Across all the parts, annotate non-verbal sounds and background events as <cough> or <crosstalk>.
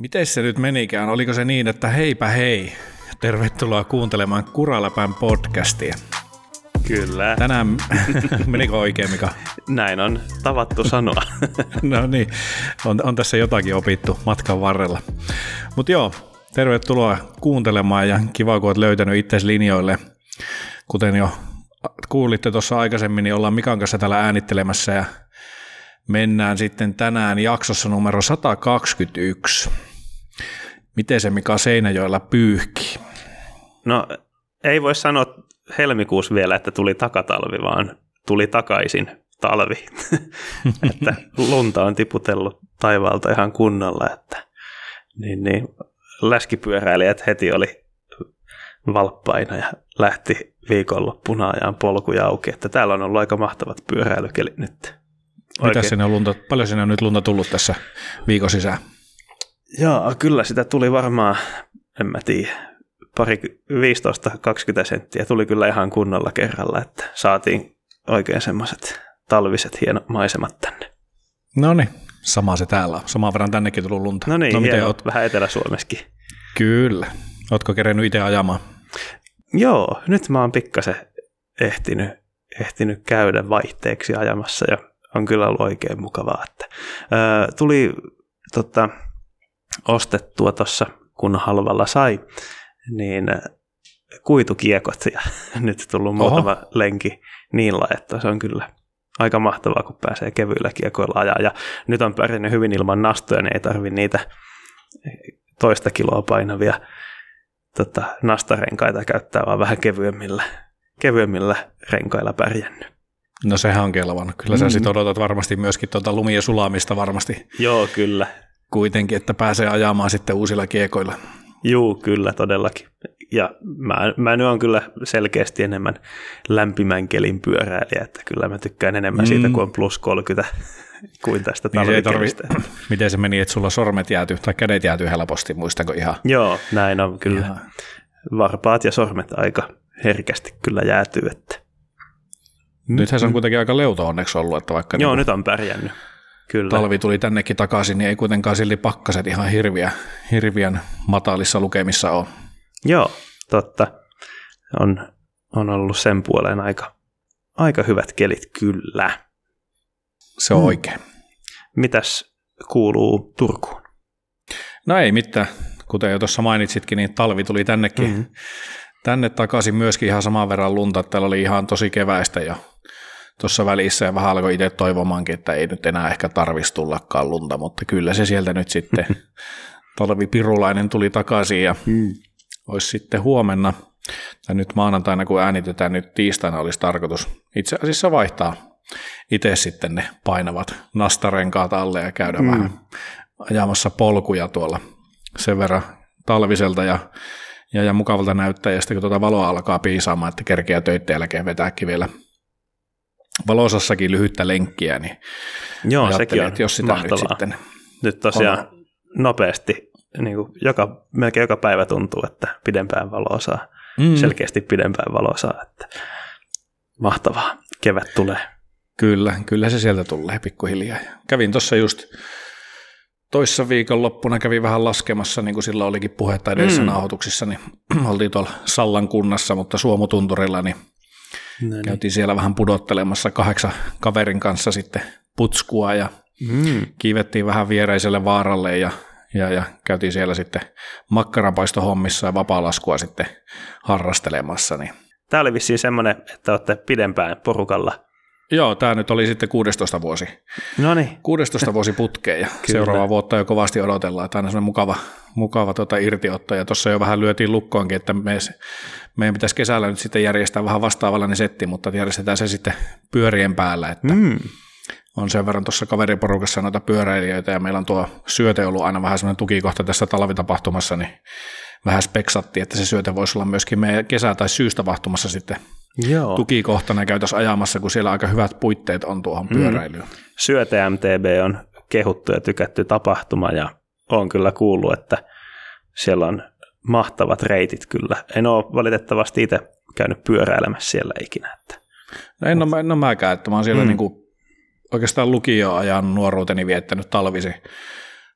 Miten se nyt menikään? Oliko se niin, että heipä hei, tervetuloa kuuntelemaan Kuraläpän podcastia. Kyllä. Tänään, <laughs> menikö oikein Mika? Näin on tavattu sanoa. <laughs> no niin, on, on tässä jotakin opittu matkan varrella. Mutta joo, tervetuloa kuuntelemaan ja kiva, kun olet löytänyt itsesi linjoille. Kuten jo kuulitte tuossa aikaisemmin, niin ollaan Mikan kanssa täällä äänittelemässä ja mennään sitten tänään jaksossa numero 121. Miten se Mika Seinäjoella pyyhkii? No ei voi sanoa helmikuussa vielä, että tuli takatalvi, vaan tuli takaisin talvi. <laughs> että lunta on tiputellut taivaalta ihan kunnolla, että niin, niin, läskipyöräilijät heti oli valppaina ja lähti viikonloppuna ajan polkuja auki, että täällä on ollut aika mahtavat pyöräilykelit nyt. Mitä sinne on lunta, paljon sinne on nyt lunta tullut tässä viikon sisään? Joo, kyllä sitä tuli varmaan, en mä tiedä, pari 15-20 senttiä tuli kyllä ihan kunnolla kerralla, että saatiin oikein semmoiset talviset hienot maisemat tänne. No niin, sama se täällä on. Samaan verran tännekin tullut lunta. No niin, no, miten oot? vähän Etelä-Suomessakin. Kyllä. Ootko kerennyt itse ajamaan? Joo, nyt mä oon pikkasen ehtinyt, ehtinyt käydä vaihteeksi ajamassa ja on kyllä ollut oikein mukavaa. Että, ää, tuli tota, ostettua tuossa, kun halvalla sai, niin kuitukiekot ja <laughs> nyt tullut Oho. muutama lenki niillä, että se on kyllä aika mahtavaa, kun pääsee kevyillä kiekoilla ajaa. Ja nyt on pärjännyt hyvin ilman nastoja, niin ei tarvi niitä toista kiloa painavia tota, nastarenkaita käyttää, vaan vähän kevyemmillä, kevyemmillä renkailla pärjännyt. No sehän on kelvannut. Kyllä sä mm. sit odotat varmasti myöskin tuota lumien sulamista varmasti. Joo, kyllä. Kuitenkin, että pääsee ajamaan sitten uusilla kiekoilla. Juu, kyllä todellakin. Ja mä, mä nyt on kyllä selkeästi enemmän lämpimän kelin pyöräilijä, että kyllä mä tykkään enemmän mm. siitä, kun on plus 30 <laughs> kuin tästä niin talvikelistä. Tarvi, <clears throat> miten se meni, että sulla sormet jäätyy tai kädet jäätyy helposti, muistanko ihan? Joo, näin on kyllä. Ihan. Varpaat ja sormet aika herkästi kyllä jäätyy. Että. Nythän se on kuitenkin aika leuto onneksi ollut, että vaikka Joo, niin nyt on pärjännyt. Kyllä. talvi tuli tännekin takaisin, niin ei kuitenkaan silti pakkaset ihan hirviä, hirviän matalissa lukemissa ole. Joo, totta. On, on ollut sen puoleen aika, aika hyvät kelit kyllä. Se on mm. oikein. Mitäs kuuluu Turkuun? No ei mitään. Kuten jo tuossa mainitsitkin, niin talvi tuli tännekin. Mm-hmm. Tänne takaisin myöskin ihan saman verran lunta. Täällä oli ihan tosi keväistä jo tuossa välissä ja vähän alkoi itse toivomaankin, että ei nyt enää ehkä tarvitsisi tullakaan lunta, mutta kyllä se sieltä nyt sitten <laughs> talvi Pirulainen tuli takaisin ja mm. olisi sitten huomenna, tai nyt maanantaina kun äänitetään, nyt tiistaina olisi tarkoitus itse asiassa vaihtaa itse sitten ne painavat nastarenkaat alle ja käydä mm. vähän ajamassa polkuja tuolla sen verran talviselta ja, ja, ja mukavalta näyttää, ja sitten kun tuota valoa alkaa piisaamaan, että kerkeä töiden jälkeen vetääkin vielä valosassakin lyhyttä lenkkiä, niin Joo, sekin on että jos sitä mahtavaa. nyt sitten Nyt tosiaan on... nopeasti, niin kuin joka, melkein joka päivä tuntuu, että pidempään valoa saa, mm. selkeästi pidempään valoa saa, että mahtavaa, kevät tulee. Kyllä, kyllä se sieltä tulee pikkuhiljaa. Kävin tuossa just toissa viikon loppuna kävin vähän laskemassa, niin kuin sillä olikin puhetta edellisissä mm. nauhoituksissa, niin <clears throat> oltiin tuolla Sallan kunnassa, mutta Suomutunturilla, niin no niin. Käytiin siellä vähän pudottelemassa kahdeksan kaverin kanssa sitten putskua ja mm. kiivettiin vähän viereiselle vaaralle ja, ja, ja käytiin siellä sitten makkaranpaistohommissa ja vapaalaskua sitten harrastelemassa. Niin. Tämä oli vissiin semmoinen, että olette pidempään porukalla Joo, tämä nyt oli sitten 16 vuosi. No niin. 16 vuosi putkeen ja seuraava vuotta jo kovasti odotellaan. Tämä on semmoinen mukava, mukava tuota irtiotto ja tuossa jo vähän lyötiin lukkoonkin, että me, meidän pitäisi kesällä nyt sitten järjestää vähän vastaavallainen setti, mutta järjestetään se sitten pyörien päällä, että mm. on sen verran tuossa kaveriporukassa noita pyöräilijöitä ja meillä on tuo syöte ollut aina vähän semmoinen tukikohta tässä talvitapahtumassa, niin vähän speksattiin, että se syöte voisi olla myöskin meidän kesä- tai syystapahtumassa sitten Joo. tukikohtana käytössä ajamassa, kun siellä aika hyvät puitteet on tuohon mm. pyöräilyyn. Mm. Syöte MTB on kehuttu ja tykätty tapahtuma ja on kyllä kuullut, että siellä on mahtavat reitit kyllä. En ole valitettavasti itse käynyt pyöräilemässä siellä ikinä. Että. No en, ole, en ole mäkään, että mä oon siellä mm. niin kuin oikeastaan lukioajan nuoruuteni viettänyt talvisi,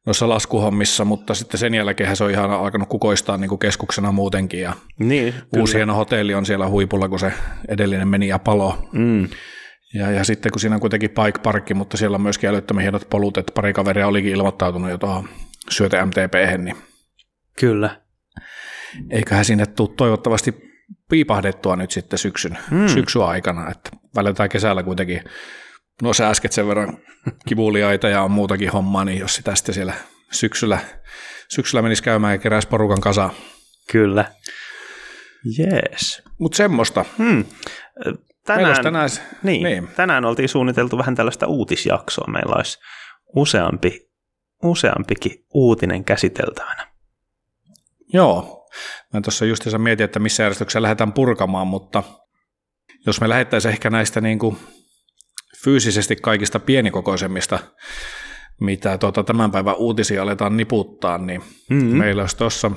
noissa laskuhommissa, mutta sitten sen jälkeen se on ihan alkanut kukoistaa niin kuin keskuksena muutenkin ja Niin, uusi kyllä. hieno hotelli on siellä huipulla, kun se edellinen meni ja palo. Mm. Ja, ja sitten kun siinä on kuitenkin bike parkki, mutta siellä on myöskin älyttömän hienot polut, että pari kaveria olikin ilmoittautunut jo tuohon syöte mtp niin Kyllä. eiköhän sinne tule toivottavasti piipahdettua nyt sitten syksyn, Mm. mm. syksyn aikana, että välillä kesällä kuitenkin no sääsket sen verran kivuliaita ja on muutakin hommaa, niin jos sitä sitten siellä syksyllä, syksyllä menisi käymään ja keräisi porukan kasaan. Kyllä. Jees. Mutta semmoista. Hmm. Tänään, tänään, niin, niin. niin. tänään oltiin suunniteltu vähän tällaista uutisjaksoa. Meillä olisi useampi, useampikin uutinen käsiteltävänä. Joo, mä tuossa justiinsa mietin, että missä järjestyksessä lähdetään purkamaan, mutta jos me lähettäisiin ehkä näistä niin kuin fyysisesti kaikista pienikokoisemmista, mitä tuota tämän päivän uutisia aletaan niputtaa, niin Mm-hmm. meillä olisi tuossa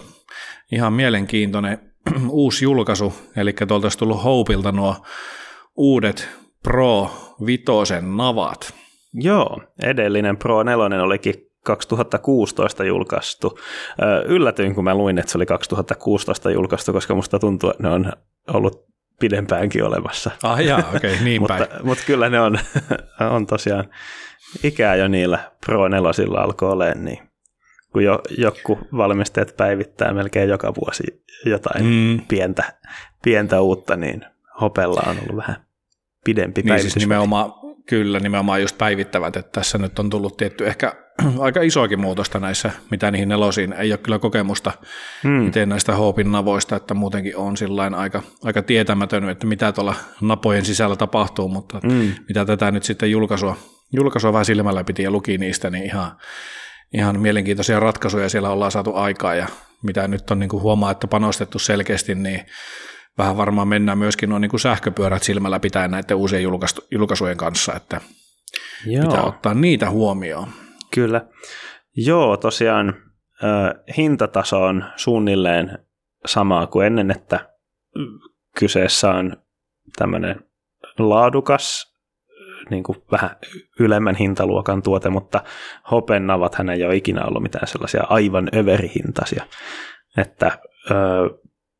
ihan mielenkiintoinen <clears throat> uusi julkaisu, eli tuolta olisi tullut Hopeilta nuo uudet Pro Vitosen navat. Joo, edellinen Pro 4 olikin 2016 julkaistu. Yllätyin, kun mä luin, että se oli 2016 julkaistu, koska musta tuntuu, että ne on ollut pidempäänkin olemassa. Ah jaa, okei, <laughs> okay, niin päin. mutta, mutta kyllä ne on, <laughs> on tosiaan ikää jo niillä Pro 4 alkoi olemaan, niin kun jo, joku valmistajat päivittää melkein joka vuosi jotain Mm, pientä, pientä uutta, niin Hopella on ollut vähän pidempi niin siis päivitys. nimenomaan, kyllä, nimenomaan just päivittävät, että tässä nyt on tullut tietty ehkä <clears throat> aika isoakin muutosta näissä, mitä niihin nelosiin. Ei ole kyllä kokemusta mm. itse näistä Hoopin navoista, että muutenkin on sillain aika, aika tietämätön, että mitä tuolla napojen sisällä tapahtuu, mutta Mm. mitä tätä nyt sitten julkaisua, julkaisua vähän silmällä piti ja luki niistä, niin ihan, ihan mielenkiintoisia ratkaisuja siellä ollaan saatu aikaa ja mitä nyt on niin kuin huomaa, että panostettu selkeästi, niin vähän varmaan mennään myöskin nuo niin kuin sähköpyörät silmällä pitäen näiden uusien julkaistu, julkaisujen kanssa, että Joo. pitää ottaa niitä huomioon. Kyllä. Joo, tosiaan hintataso on suunnilleen samaa kuin ennen, että kyseessä on tämmöinen laadukas, niin kuin vähän ylemmän hintaluokan tuote, mutta hopennavathan ei ole ikinä ollut mitään sellaisia aivan överihintaisia. Että ö,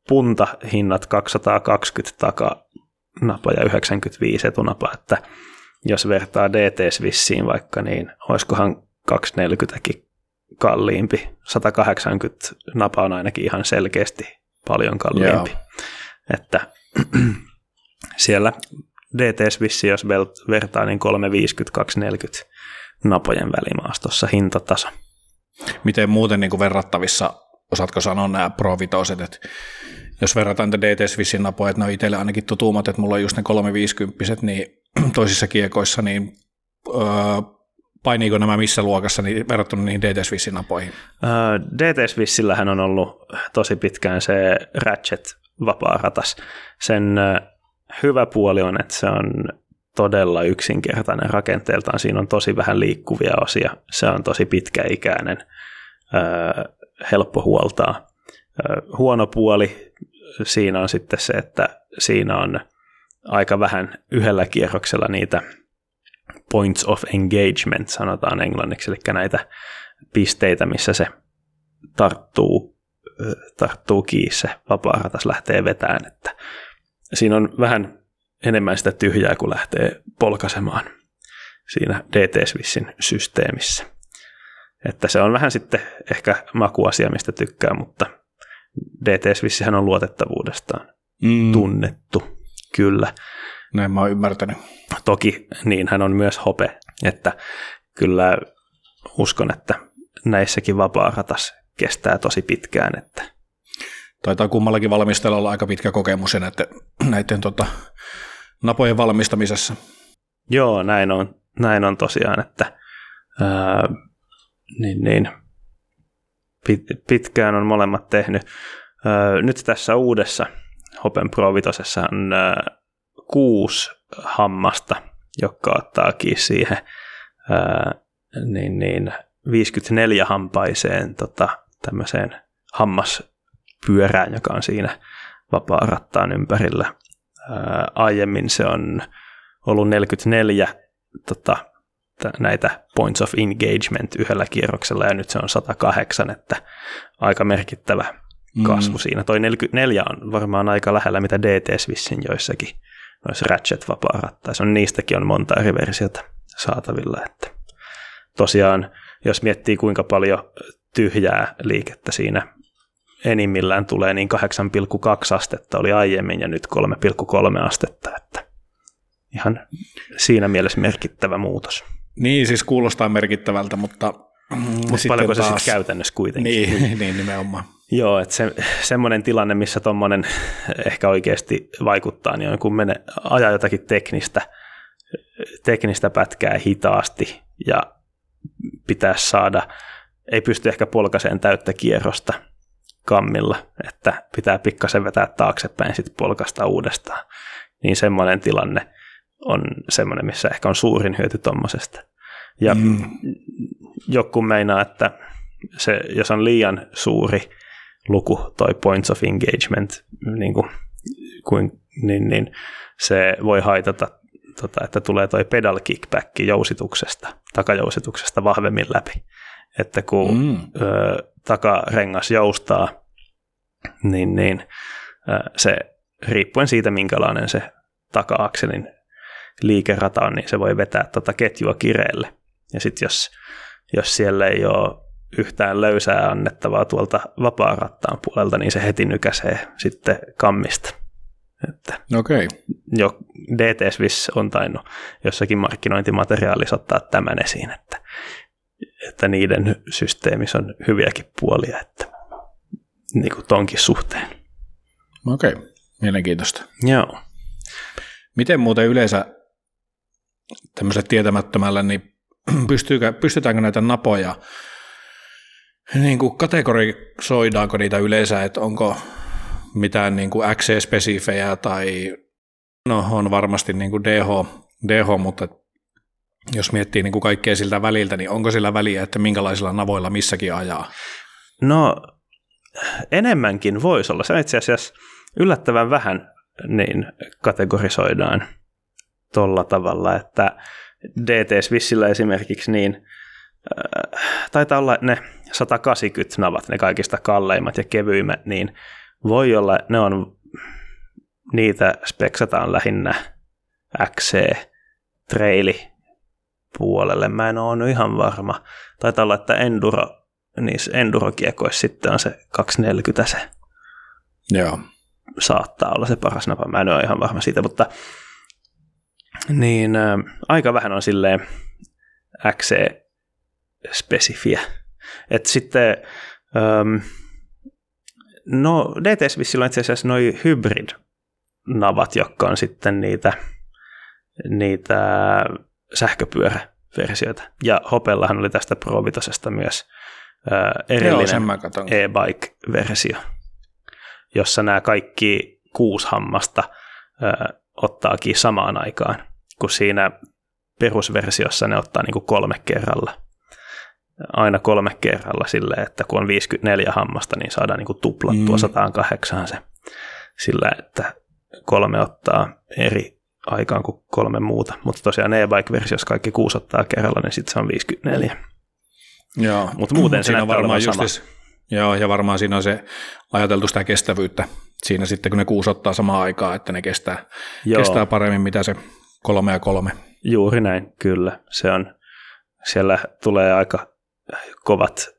puntahinnat 220 takanapa ja 95 etunapa, että jos vertaa DT Swissiin vaikka, niin olisikohan 240kin kalliimpi. 180 napa on ainakin ihan selkeästi paljon kalliimpi. Joo. Että <clears throat> siellä DT Swissi, jos vertaa, niin 350-240 napojen välimaastossa hintataso. Miten muuten niin kuin verrattavissa, osaatko sanoa nämä Pro Vitoset, että jos verrataan tätä DT Swissin napoja, että ne on itselle ainakin tutummat, että mulla on just ne 350 niin <clears throat> toisissa kiekoissa, niin öö, painiiko nämä missä luokassa niin verrattuna niihin DT Swissin napoihin? Öö, DT Swissillähän on ollut tosi pitkään se Ratchet vapaaratas. Sen hyvä puoli on, että se on todella yksinkertainen rakenteeltaan. Siinä on tosi vähän liikkuvia osia. Se on tosi pitkäikäinen, öö, helppo huoltaa. Huono puoli siinä on sitten se, että siinä on aika vähän yhdellä kierroksella niitä points of engagement, sanotaan englanniksi, eli näitä pisteitä, missä se tarttuu, tarttuu kiinni, se vapaaratas lähtee vetään, että siinä on vähän enemmän sitä tyhjää, kun lähtee polkasemaan siinä DT Swissin systeemissä. Että se on vähän sitten ehkä makuasia, mistä tykkää, mutta DT Swissihän on luotettavuudestaan Mm, tunnettu, kyllä. näin mä oon ymmärtänyt. Toki niin hän on myös hope, että kyllä uskon, että näissäkin vapaaratas kestää tosi pitkään, että Taitaa kummallakin valmistajalla olla aika pitkä kokemus ja näiden, näiden tota, napojen valmistamisessa. Joo, näin on, näin on tosiaan, että ää, niin, niin, pitkään on molemmat tehnyt. Nyt tässä uudessa Hopen Pro Vitosessa on kuusi hammasta, jotka ottaa kiinni siihen niin, niin, 54 hampaiseen tota, tämmöiseen hammaspyörään, joka on siinä vapaa-rattaan ympärillä. Ää, aiemmin se on ollut 44 tota, näitä points of engagement yhdellä kierroksella, ja nyt se on 108, että aika merkittävä kasvu mm. siinä. Toi 44 on varmaan aika lähellä, mitä DT Swissin joissakin noissa ratchet vapaarattaissa on. Niistäkin on monta eri versiota saatavilla, että tosiaan jos miettii kuinka paljon tyhjää liikettä siinä enimmillään tulee, niin 8,2 astetta oli aiemmin ja nyt 3,3 astetta, että ihan siinä mielessä merkittävä muutos. Niin, siis kuulostaa merkittävältä, mutta... Mutta paljonko taas... se sitten käytännössä kuitenkin? Niin, <laughs> niin nimenomaan. Joo, että se, semmoinen tilanne, missä tuommoinen ehkä oikeasti vaikuttaa, niin on kun menee ajaa jotakin teknistä, teknistä pätkää hitaasti ja pitää saada, ei pysty ehkä polkaseen täyttä kierrosta kammilla, että pitää pikkasen vetää taaksepäin sitten polkasta uudestaan. Niin semmoinen tilanne on semmoinen, missä ehkä on suurin hyöty tuommoisesta. Ja mm. joku meinaa, että se, jos on liian suuri luku toi points of engagement, niin, kuin, kuin, niin, niin se voi haitata, tota, että tulee toi pedal kickback jousituksesta, takajousituksesta vahvemmin läpi. Että kun mm. ö, takarengas joustaa, niin, niin ö, se riippuen siitä, minkälainen se taka-akselin liikerata on, niin se voi vetää tota ketjua kireelle. Ja sitten jos, jos siellä ei ole yhtään löysää annettavaa tuolta vapaa-rattaan puolelta, niin se heti nykäsee sitten kammista. Että okay. Jo DT Swiss on tainnut jossakin markkinointimateriaalissa ottaa tämän esiin, että, että niiden systeemissä on hyviäkin puolia, että niin kuin tonkin suhteen. Okei, okay. mielenkiintoista. Joo. Miten muuten yleensä tämmöiselle tietämättömälle, niin <clears throat> pystytäänkö näitä napoja niin kuin kategorisoidaanko niitä yleensä, että onko mitään niin kuin XC-spesifejä tai no on varmasti niin kuin DH, DH, mutta jos miettii niin kuin kaikkea siltä väliltä, niin onko sillä väliä, että minkälaisilla navoilla missäkin ajaa? No enemmänkin voisi olla. Se itse asiassa yllättävän vähän niin kategorisoidaan tuolla tavalla, että DT Swissillä esimerkiksi niin äh, taitaa olla ne 180 navat, ne kaikista kalleimmat ja kevyimmät, niin voi olla, ne on, niitä speksataan lähinnä XC traili puolelle. Mä en ole ihan varma. Taitaa olla, että enduro, niissä endurokiekoissa sitten on se 240 se. Joo. Saattaa olla se paras napa. Mä en ole ihan varma siitä, mutta niin ä, aika vähän on silleen XC-spesifiä. Että sitten, äm, no DTS vissillä on itse asiassa noi hybrid-navat, jotka on sitten niitä, niitä sähköpyöräversioita. Ja Hopellahan oli tästä Pro myös ää, erillinen e-bike-versio, jossa nämä kaikki kuusi hammasta ää, ottaakin samaan aikaan, kun siinä perusversiossa ne ottaa niin kuin kolme kerralla. Aina kolme kerralla silleen, että kun on 54 hammasta, niin saadaan niin kuin tuplattua mm. 108 se sillä, että kolme ottaa eri aikaan kuin kolme muuta. Mutta tosiaan e-bike-versiossa kaikki kuusi ottaa kerralla, niin sitten se on 54. Joo. Mutta muuten se on varmaan sama. Joo, ja varmaan siinä on se ajateltu sitä kestävyyttä siinä sitten, kun ne kuusi ottaa samaan aikaan, että ne kestää, kestää paremmin, mitä se kolme ja kolme. Juuri näin, kyllä. Se on, siellä tulee aika kovat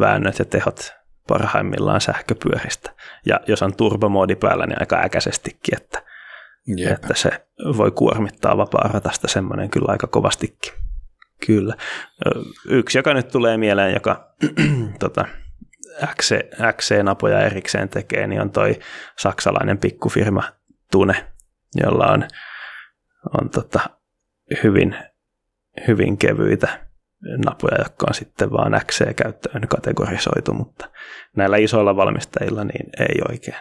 väännöt ja tehot parhaimmillaan sähköpyöristä. Ja jos on turbomoodi päällä, niin aika äkäisestikin, että, Jep. että se voi kuormittaa vapaa-ratasta semmoinen kyllä aika kovastikin. Kyllä. Yksi, joka nyt tulee mieleen, joka <clears throat> tota, XC, XC-napoja erikseen tekee, niin on toi saksalainen pikkufirma Tune, jolla on, on tota, hyvin, hyvin kevyitä napoja, jotka on sitten vaan XC-käyttöön kategorisoitu, mutta näillä isoilla valmistajilla niin ei oikein,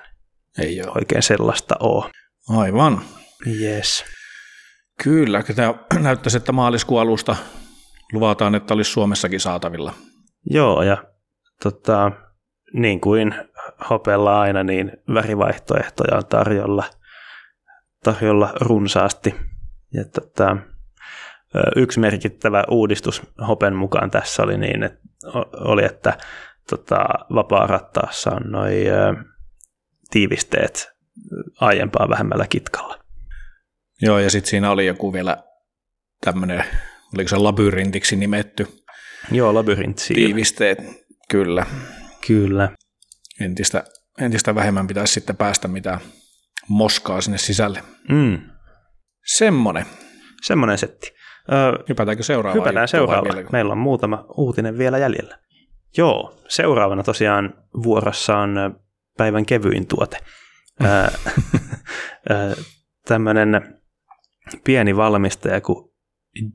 ei ole. oikein sellaista ole. Aivan. Yes. Kyllä, tämä <clears throat> näyttäisi, että maaliskuun alusta luvataan, että olisi Suomessakin saatavilla. Joo, ja tota, niin kuin hopella aina, niin värivaihtoehtoja on tarjolla, tarjolla runsaasti. Ja tota, yksi merkittävä uudistus Hopen mukaan tässä oli niin, että oli, että tota, vapaa-rattaassa on noin tiivisteet aiempaa vähemmällä kitkalla. Joo, ja sitten siinä oli joku vielä tämmöinen, oliko se labyrintiksi nimetty? Joo, labyrintti. Tiivisteet, kyllä. Kyllä. Entistä, entistä vähemmän pitäisi sitten päästä mitään moskaa sinne sisälle. Mm. Semmonen. Semmoinen setti. Öö, Hypätäänkö seuraavaan? Hypätään seuraavaan. Meillä on muutama uutinen vielä jäljellä. Joo, seuraavana tosiaan vuorossa on päivän kevyin tuote. <laughs> Tämmöinen pieni valmistaja kuin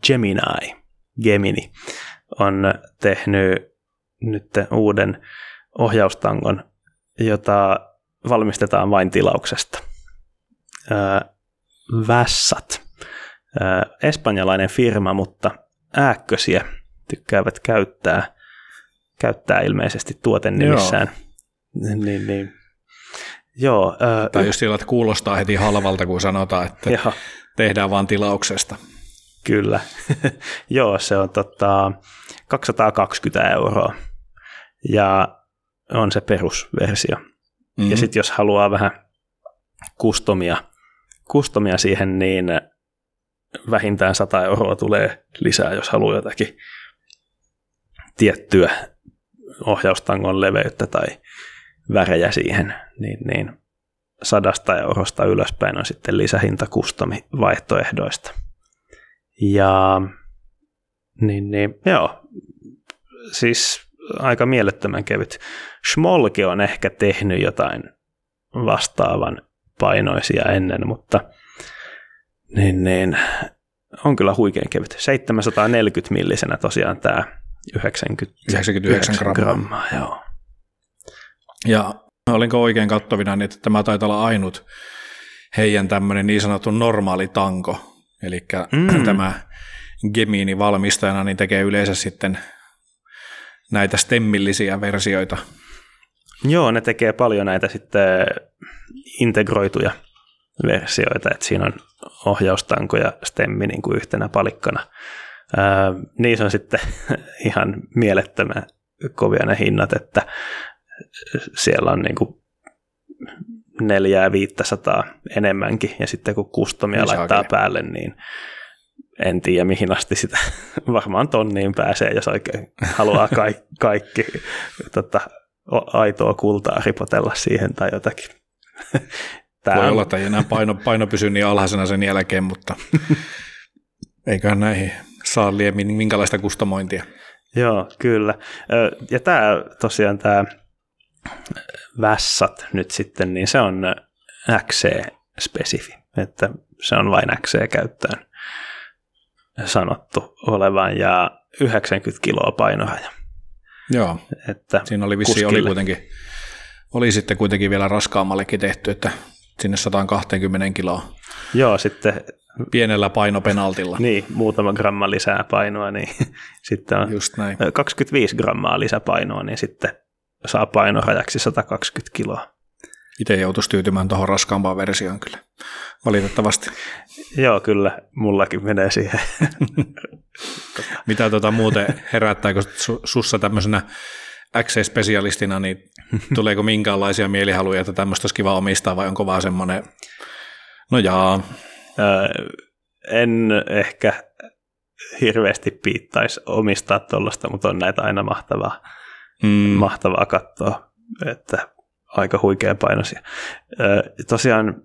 Gemini, Gemini on tehnyt nyt uuden ohjaustangon, jota valmistetaan vain tilauksesta. Vässat. Espanjalainen firma, mutta ääkkösiä tykkäävät käyttää, käyttää ilmeisesti tuotennimissään. Niin, niin. Joo, ää, tai just sillä, että kuulostaa heti halvalta, kun sanotaan, että joo. tehdään vain tilauksesta. Kyllä. <laughs> Joo, se on tota, 220 euroa ja on se perusversio. Mm-hmm. Ja sitten jos haluaa vähän kustomia, kustomia siihen, niin vähintään 100 euroa tulee lisää, jos haluaa jotakin tiettyä ohjaustangon leveyttä tai värejä siihen, niin, niin sadasta eurosta ylöspäin on sitten lisähinta kustomi vaihtoehdoista. Ja niin, niin, joo, siis aika mielettömän kevyt. Schmolke on ehkä tehnyt jotain vastaavan painoisia ennen, mutta niin, niin, on kyllä huikein kevyt. 740 millisenä tosiaan tämä 90, 99 grammaa. grammaa joo. Ja olinko oikein kattovina, niin että tämä taitaa olla ainut heidän tämmöinen niin sanottu normaali tanko. Eli mm. <clears throat> tämä Gemini valmistajana niin tekee yleensä sitten näitä stemmillisiä versioita. Joo, ne tekee paljon näitä sitten integroituja versioita, että siinä on ohjaustanko ja stemmi niin kuin yhtenä palikkana. Ää, niissä on sitten <laughs> ihan mielettömän kovia ne hinnat, että siellä on niin kuin neljää viittäsataa enemmänkin, ja sitten kun kustomia niin laittaa oikein. päälle, niin en tiedä mihin asti sitä <laughs> varmaan tonniin pääsee, jos oikein haluaa kaikki, kaikki tota, aitoa kultaa ripotella siihen tai jotakin. <laughs> Tämä Voi on... olla, että ei enää paino, paino pysy niin alhaisena sen jälkeen, mutta <laughs> eiköhän näihin saa liian minkälaista kustomointia. Joo, kyllä. Ja tämä tosiaan tämä vässat nyt sitten, niin se on XC-spesifi, että se on vain XC-käyttöön sanottu olevan ja 90 kiloa painoraja. Joo, että siinä oli vissi oli kuitenkin, oli sitten kuitenkin vielä raskaammallekin tehty, että sinne 120 kiloa. Joo, sitten pienellä painopenaltilla. Niin, muutama gramma lisää painoa, niin <laughs> sitten on Just näin. 25 grammaa lisäpainoa, niin sitten saa painorajaksi 120 kiloa. Itse joutuisi tyytymään tuohon raskaampaan versioon kyllä, valitettavasti. Joo, kyllä, mullakin menee siihen. <laughs> Mitä tuota muuten herättääkö sussa tämmöisenä XC-spesialistina, niin tuleeko minkäänlaisia mielihaluja, että tämmöistä olisi kiva omistaa, vai onko vaan semmoinen, no jaa. en ehkä hirveästi piittaisi omistaa tuollaista, mutta on näitä aina mahtavaa, mm. mahtavaa katsoa, että aika huikean painoisia. Tosiaan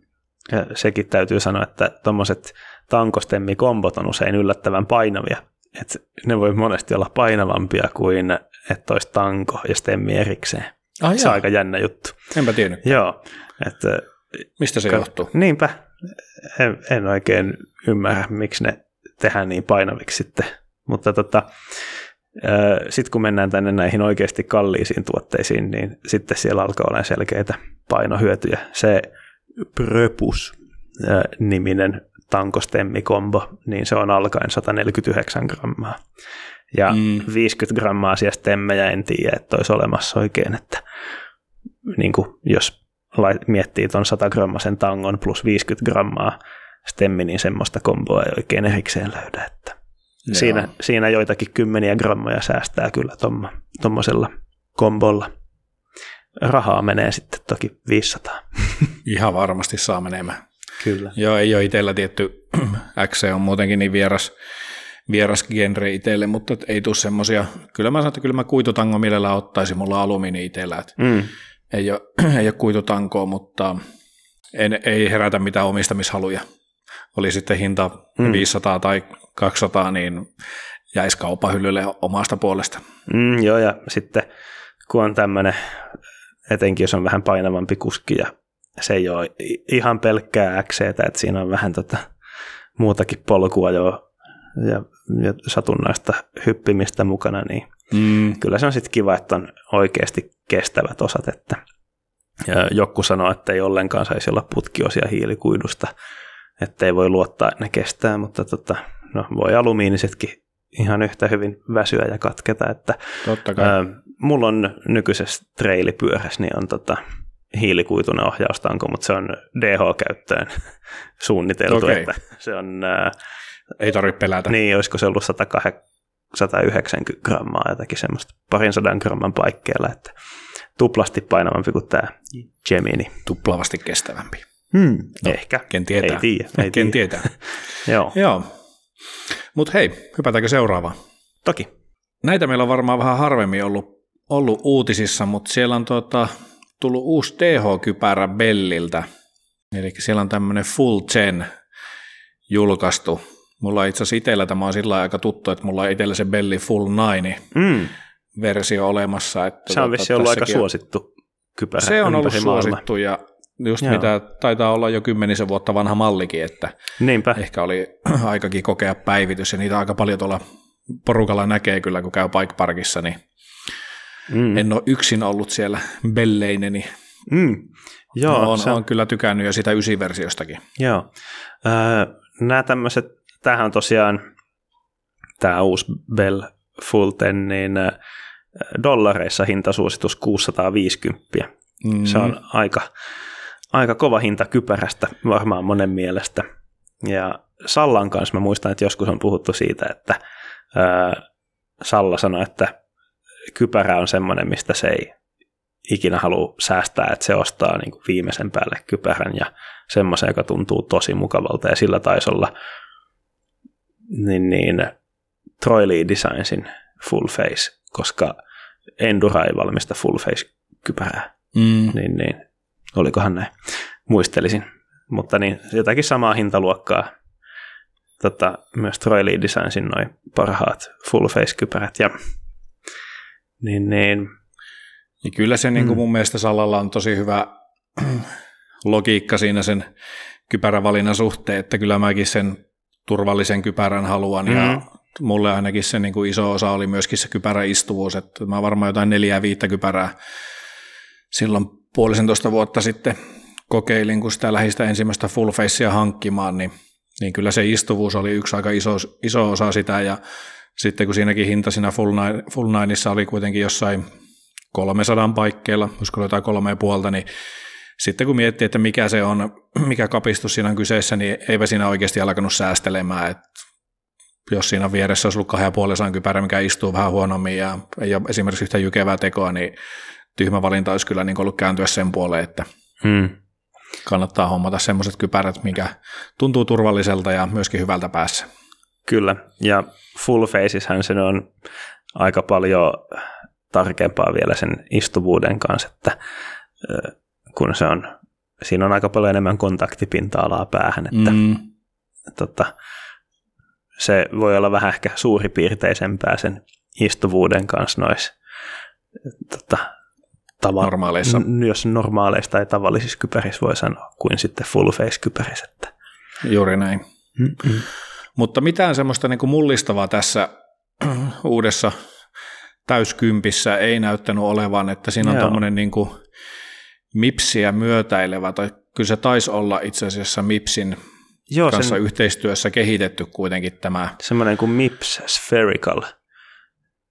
sekin täytyy sanoa, että tuommoiset tankostemmikombot on usein yllättävän painavia. Et ne voi monesti olla painavampia kuin että olisi tanko ja stemmi erikseen. Ah, se on aika jännä juttu. Enpä tiennyt. Joo. Et, Mistä se ka- johtuu? Niinpä. En, en oikein ymmärrä, miksi ne tehdään niin painaviksi sitten. Mutta tota, sitten kun mennään tänne näihin oikeasti kalliisiin tuotteisiin, niin sitten siellä alkaa olla selkeitä painohyötyjä. Se Pröpus-niminen tankostemmikombo, niin se on alkaen 149 grammaa. Ja mm. 50 grammaa siellä stemmejä en tiedä, että olisi olemassa oikein, että niin kuin jos miettii tuon 100 grammasen tangon plus 50 grammaa stemmi, niin semmoista komboa ei oikein erikseen löydä. Että siinä, siinä joitakin kymmeniä grammoja säästää kyllä tuommoisella kombolla. Rahaa menee sitten toki 500. <laughs> Ihan varmasti saa menemään. Kyllä. Joo, ei ole itsellä tietty, <clears throat> X on muutenkin niin vieras, vieras genre itselle, mutta ei tule semmoisia, kyllä mä sanon, että kyllä mä kuitutango mielellä ottaisin, mulla on alumiini itsellä, mm. ei, ole, <clears throat> ei ole kuitutankoa, mutta en, ei herätä mitään omistamishaluja. Oli sitten hinta mm. 500 tai 200, niin jäisi kaupahyllylle omasta puolesta. Mm, joo, ja sitten kun on tämmöinen, etenkin jos on vähän painavampi kuski ja se ei ole ihan pelkkää x että siinä on vähän tota muutakin polkua jo ja, ja satunnaista hyppimistä mukana, niin mm. kyllä se on sitten kiva, että on oikeasti kestävät osat, että ja joku sanoo, että ei ollenkaan saisi olla putkiosia hiilikuidusta, että ei voi luottaa, että ne kestää, mutta tota, no, voi alumiinisetkin ihan yhtä hyvin väsyä ja katketa, että Totta kai. Ää, mulla on nykyisessä treilipyörässä, niin on tota, hiilikuitunen ohjaustanko, mutta se on DH-käyttöön <laughs> suunniteltu, okay. että se on... Ää, ei tarvitse pelätä. Niin, olisiko se ollut 190 grammaa jotakin semmoista parin sadan gramman paikkeilla, että tuplasti painavampi kuin tämä Gemini. Tuplavasti kestävämpi. Hmm, no, ehkä. Ken tietää. Ei tiedä. Ei <laughs> ken tietää. <laughs> Joo. Joo. Mutta hei, hypätäänkö seuraavaan? Toki. Näitä meillä on varmaan vähän harvemmin ollut, ollut uutisissa, mutta siellä on tuota, tullut uusi TH-kypärä Belliltä. Eli siellä on tämmöinen Full Gen julkaistu. Mulla itse asiassa itsellä tämä on sillä aika tuttu, että mulla on itsellä se Belli Full 9 mm. versio olemassa. Että se on tuota, ollut aika suosittu kypärä Se on ollut suosittu ja just Joo. mitä taitaa olla jo kymmenisen vuotta vanha mallikin, että Niinpä. ehkä oli <clears throat> aikakin kokea päivitys ja niitä aika paljon tuolla porukalla näkee kyllä, kun käy Bike Parkissa, niin mm. en ole yksin ollut siellä belleineni. Mm. Joo, no, on, se... on kyllä tykännyt jo sitä ysiversiostakin. Joo. Öö, nämä tämmöiset, tämähän on tosiaan tämä uusi Bell Full 10, niin dollareissa hintasuositus 650. Mm. Se on aika, aika kova hinta kypärästä varmaan monen mielestä. Ja Sallan kanssa mä muistan, että joskus on puhuttu siitä, että ää, Salla sanoi, että kypärä on semmoinen, mistä se ei ikinä halua säästää, että se ostaa niin kuin viimeisen päälle kypärän ja semmoisen, joka tuntuu tosi mukavalta ja sillä taisi olla niin, niin Troy Lee Designsin Full Face, koska Endura ei valmista Full Face kypärää. Mm. Niin, niin, olikohan näin, muistelisin. Mutta niin, jotakin samaa hintaluokkaa tota, myös Troy Lee Designsin noin parhaat Full Face kypärät ja niin, niin. Ja kyllä se niin kuin mm. mun mielestä Salalla on tosi hyvä <clears throat> logiikka siinä sen kypärävalinnan suhteen, että kyllä mäkin sen turvallisen kypärän haluan mm. ja mulle ainakin se niin kuin iso osa oli myöskin se kypäräistuvuus, että mä varmaan jotain neljää viittä kypärää silloin puolisentoista vuotta sitten kokeilin, kun sitä lähistä ensimmäistä full facea hankkimaan, niin, niin kyllä se istuvuus oli yksi aika iso, iso osa sitä ja sitten kun siinäkin hinta siinä full, nine, full nineissa oli kuitenkin jossain 300 paikkeilla, olisiko jotain kolme ja puolta, niin sitten kun miettii, että mikä se on, mikä kapistus siinä on kyseessä, niin eipä siinä oikeasti alkanut säästelemään. että jos siinä vieressä olisi ollut kahden ja puolen kypärä, mikä istuu vähän huonommin ja ei ole esimerkiksi yhtä jykevää tekoa, niin tyhmä valinta olisi kyllä niin ollut kääntyä sen puoleen, että hmm. kannattaa hommata semmoiset kypärät, mikä tuntuu turvalliselta ja myöskin hyvältä päässä. Kyllä, ja full faceishän se on aika paljon tarkempaa vielä sen istuvuuden kanssa, että kun se on, siinä on aika paljon enemmän kontaktipinta-alaa päähän, että mm. tota, se voi olla vähän ehkä suuripiirteisempää sen istuvuuden kanssa noissa tota, tava- normaaleissa. N- jos normaaleissa tai tavallisissa kypärissä voi sanoa, kuin sitten full face kypärissä. Että. Juuri näin. Mm-hmm. Mutta mitään semmoista niin kuin mullistavaa tässä <clears throat> uudessa täyskympissä ei näyttänyt olevan, että siinä on tuommoinen niin MIPSiä myötäilevä, tai kyllä se taisi olla itse asiassa MIPSin Joo, kanssa sen, yhteistyössä kehitetty kuitenkin tämä. Semmoinen kuin MIPS Spherical.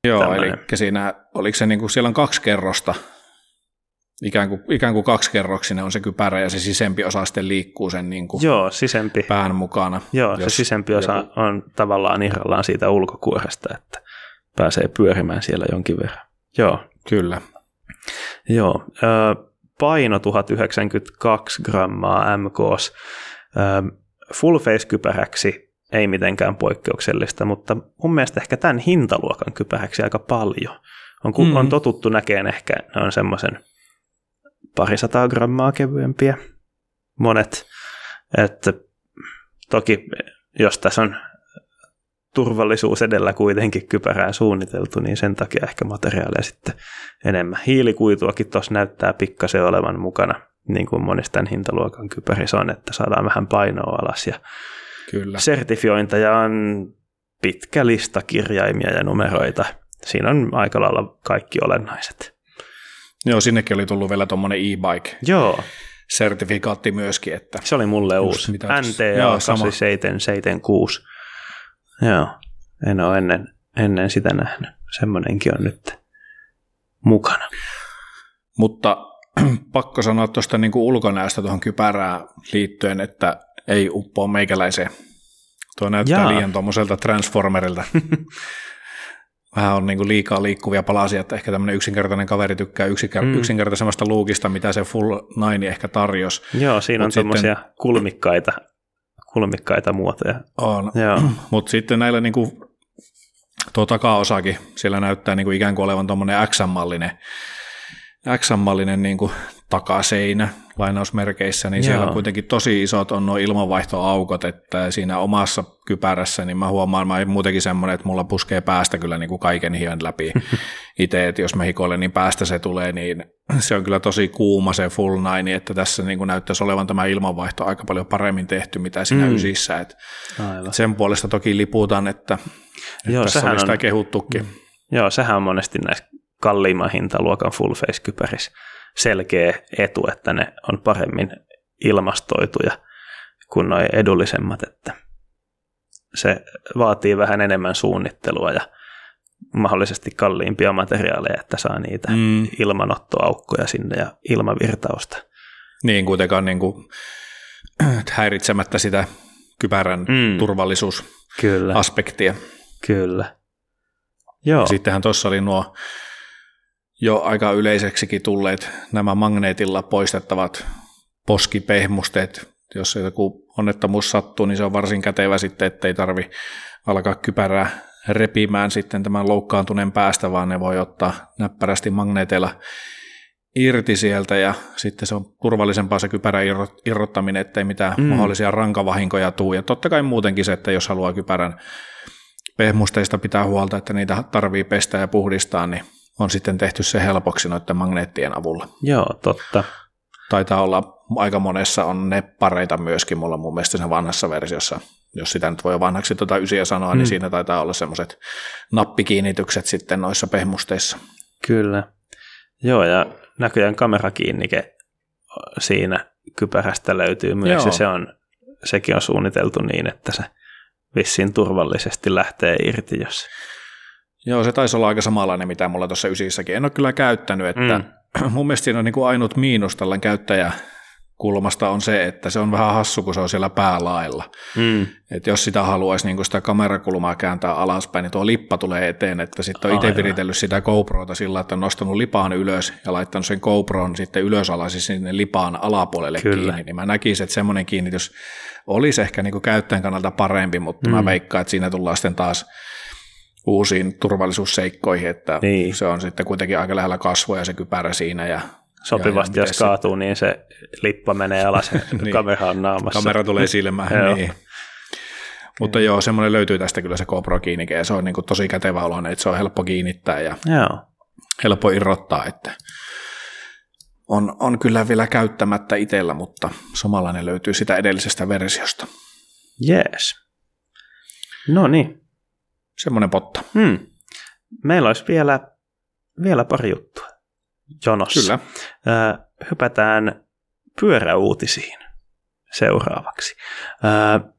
Joo, Tällainen. eli siinä, oliko se niin kuin, siellä on kaksi kerrosta, ikään kuin, ikään kuin kaksikerroksinen on se kypärä ja se sisempi osa sitten liikkuu sen niin kuin Joo, sisempi. pään mukana. Joo, se sisempi osa joku- on tavallaan irrallaan siitä ulkokuoresta, että pääsee pyörimään siellä jonkin verran. Joo, Kyllä. joo. Paino 1092 grammaa MKs. Full face kypäräksi ei mitenkään poikkeuksellista, mutta mun mielestä ehkä tämän hintaluokan kypäräksi aika paljon. On, ku, Mm. on totuttu näkeen ehkä, ne on semmoisen parisataa grammaa kevyempiä monet. Että toki jos tässä on turvallisuus edellä kuitenkin kypärää suunniteltu, niin sen takia ehkä materiaaleja sitten enemmän. Hiilikuituakin tuossa näyttää pikkasen olevan mukana, niin kuin tämän hintaluokan kypärissä on, että saadaan vähän painoa alas. Ja Kyllä. sertifiointeja on pitkä lista kirjaimia ja numeroita. Siinä on aika lailla kaikki olennaiset. Joo, sinnekin oli tullut vielä tuommoinen e-bike Joo, sertifikaatti myöskin, että se oli mulle uusi. NTA Joo, sama. 8776. Joo, en ole ennen, ennen sitä nähnyt. Semmoinenkin on nyt mukana. Mutta <clears throat> pakko sanoa tuosta niin ulkonäöstä tuohon kypärään liittyen, että ei uppoa meikäläiseen. Tuo näyttää Jaa. liian tuommoiselta Transformerilta. <laughs> Vähän on niin kuin liikaa liikkuvia palasia, että ehkä tämmöinen yksinkertainen kaveri tykkää yksikär- Mm. yksinkertaisemmasta luukista, mitä se Full Nine ehkä tarjosi. Joo, siinä on Mut sitten- semmoisia kulmikkaita, kulmikkaita muotoja. On. <clears throat> Mutta sitten näillä niin kuin, tuo takaosakin, siellä näyttää niin kuin ikään kuin olevan tuommoinen X-mallinen, X-mallinen niin kuin takaseinä lainausmerkeissä, niin siellä Joo. kuitenkin tosi isot on nuo ilmanvaihtoaukot, että siinä omassa kypärässä, niin mä huomaan, mä muutenkin semmoinen, että mulla puskee päästä kyllä niin kuin kaiken hien läpi <laughs> itse, että jos mä hikoilen, niin päästä se tulee, niin se on kyllä tosi kuuma se full nine, että tässä niin kuin näyttäisi olevan tämä ilmanvaihto aika paljon paremmin tehty, mitä siinä Mm. ysissä, että aivan. sen puolesta toki liputan, että, että Joo, tässä oli sitä on- kehuttukin. Joo, sehän on monesti näissä kalliimman hintaluokan full face kypärissä selkeä etu, että ne on paremmin ilmastoituja kuin nuo edullisemmat, että se vaatii vähän enemmän suunnittelua ja mahdollisesti kalliimpia materiaaleja, että saa niitä Mm. ilmanottoaukkoja sinne ja ilmavirtausta. Niin kuitenkaan niin kuin, <clears throat> häiritsemättä sitä kypärän Mm. mm. turvallisuusaspektia. Kyllä, kyllä. Joo, Sittenhän tuossa oli nuo jo aika yleiseksikin tulleet nämä magneetilla poistettavat poskipehmusteet. Jos joku onnettomuus sattuu, niin se on varsin kätevä sitten, ettei tarvi alkaa kypärää repimään sitten tämän loukkaantuneen päästä, vaan ne voi ottaa näppärästi magneeteilla irti sieltä ja sitten se on turvallisempaa se kypärän irro- irrottaminen, ettei mitään Mm. mm. mahdollisia rankavahinkoja tuu. Ja totta kai muutenkin se, että jos haluaa kypärän pehmusteista pitää huolta, että niitä tarvii pestä ja puhdistaa, niin on sitten tehty se helpoksi noiden magneettien avulla. joo, totta. Taitaa olla aika monessa on neppareita myöskin mulla mun mielestä siinä vanhassa versiossa. Jos sitä nyt voi vanhaksi tuota ysiä sanoa, Mm. niin siinä taitaa olla semmoiset nappikiinnitykset sitten noissa pehmusteissa. Kyllä. Joo, ja näköjään kamerakiinnike siinä kypärästä löytyy myös, Joo. ja se on, sekin on suunniteltu niin, että se vissiin turvallisesti lähtee irti, jos... Joo, se taisi olla aika samanlainen, mitä mulla tuossa ysissäkin. En ole kyllä käyttänyt, että mm. <clears throat> mun mielestä siinä on niin kuin ainut miinus tällä käyttäjäkulmasta on se, että se on vähän hassu, kun se on siellä päälailla. Mm. Et jos sitä haluaisi niin sitä kamerakulmaa kääntää alaspäin, niin tuo lippa tulee eteen, että sitten on itse viritellyt sitä GoProta sillä, että on nostanut lipaan ylös ja laittanut sen GoPron sitten ylösalaisin sinne lipaan alapuolelle Kyllä. kiinni, niin mä näkisin, että semmoinen kiinnitys olisi ehkä niin käyttäjän kannalta parempi, mutta mm. mä veikkaan, että siinä tullaan sitten taas uusiin turvallisuusseikkoihin, että Niin. se on sitten kuitenkin aika lähellä kasvoja se kypärä siinä ja Sopivasti, ja jos miten se- kaatuu, niin se lippa menee alas ja <laughs> Niin. kamera on naamassa. kamera tulee silmään. <laughs> Niin. Mutta joo, semmoinen löytyy tästä kyllä se GoPro kiinnike ja se on niin kuin tosi kätevä oloinen, että se on helppo kiinnittää ja Joo, helppo irrottaa, että on, on kyllä vielä käyttämättä itsellä, mutta samanlainen löytyy sitä edellisestä versiosta. jees. No niin. Semmoinen potta. Hmm. Meillä olisi vielä, vielä pari juttua jonossa. Kyllä. Ö, hypätään pyöräuutisiin seuraavaksi. Ö,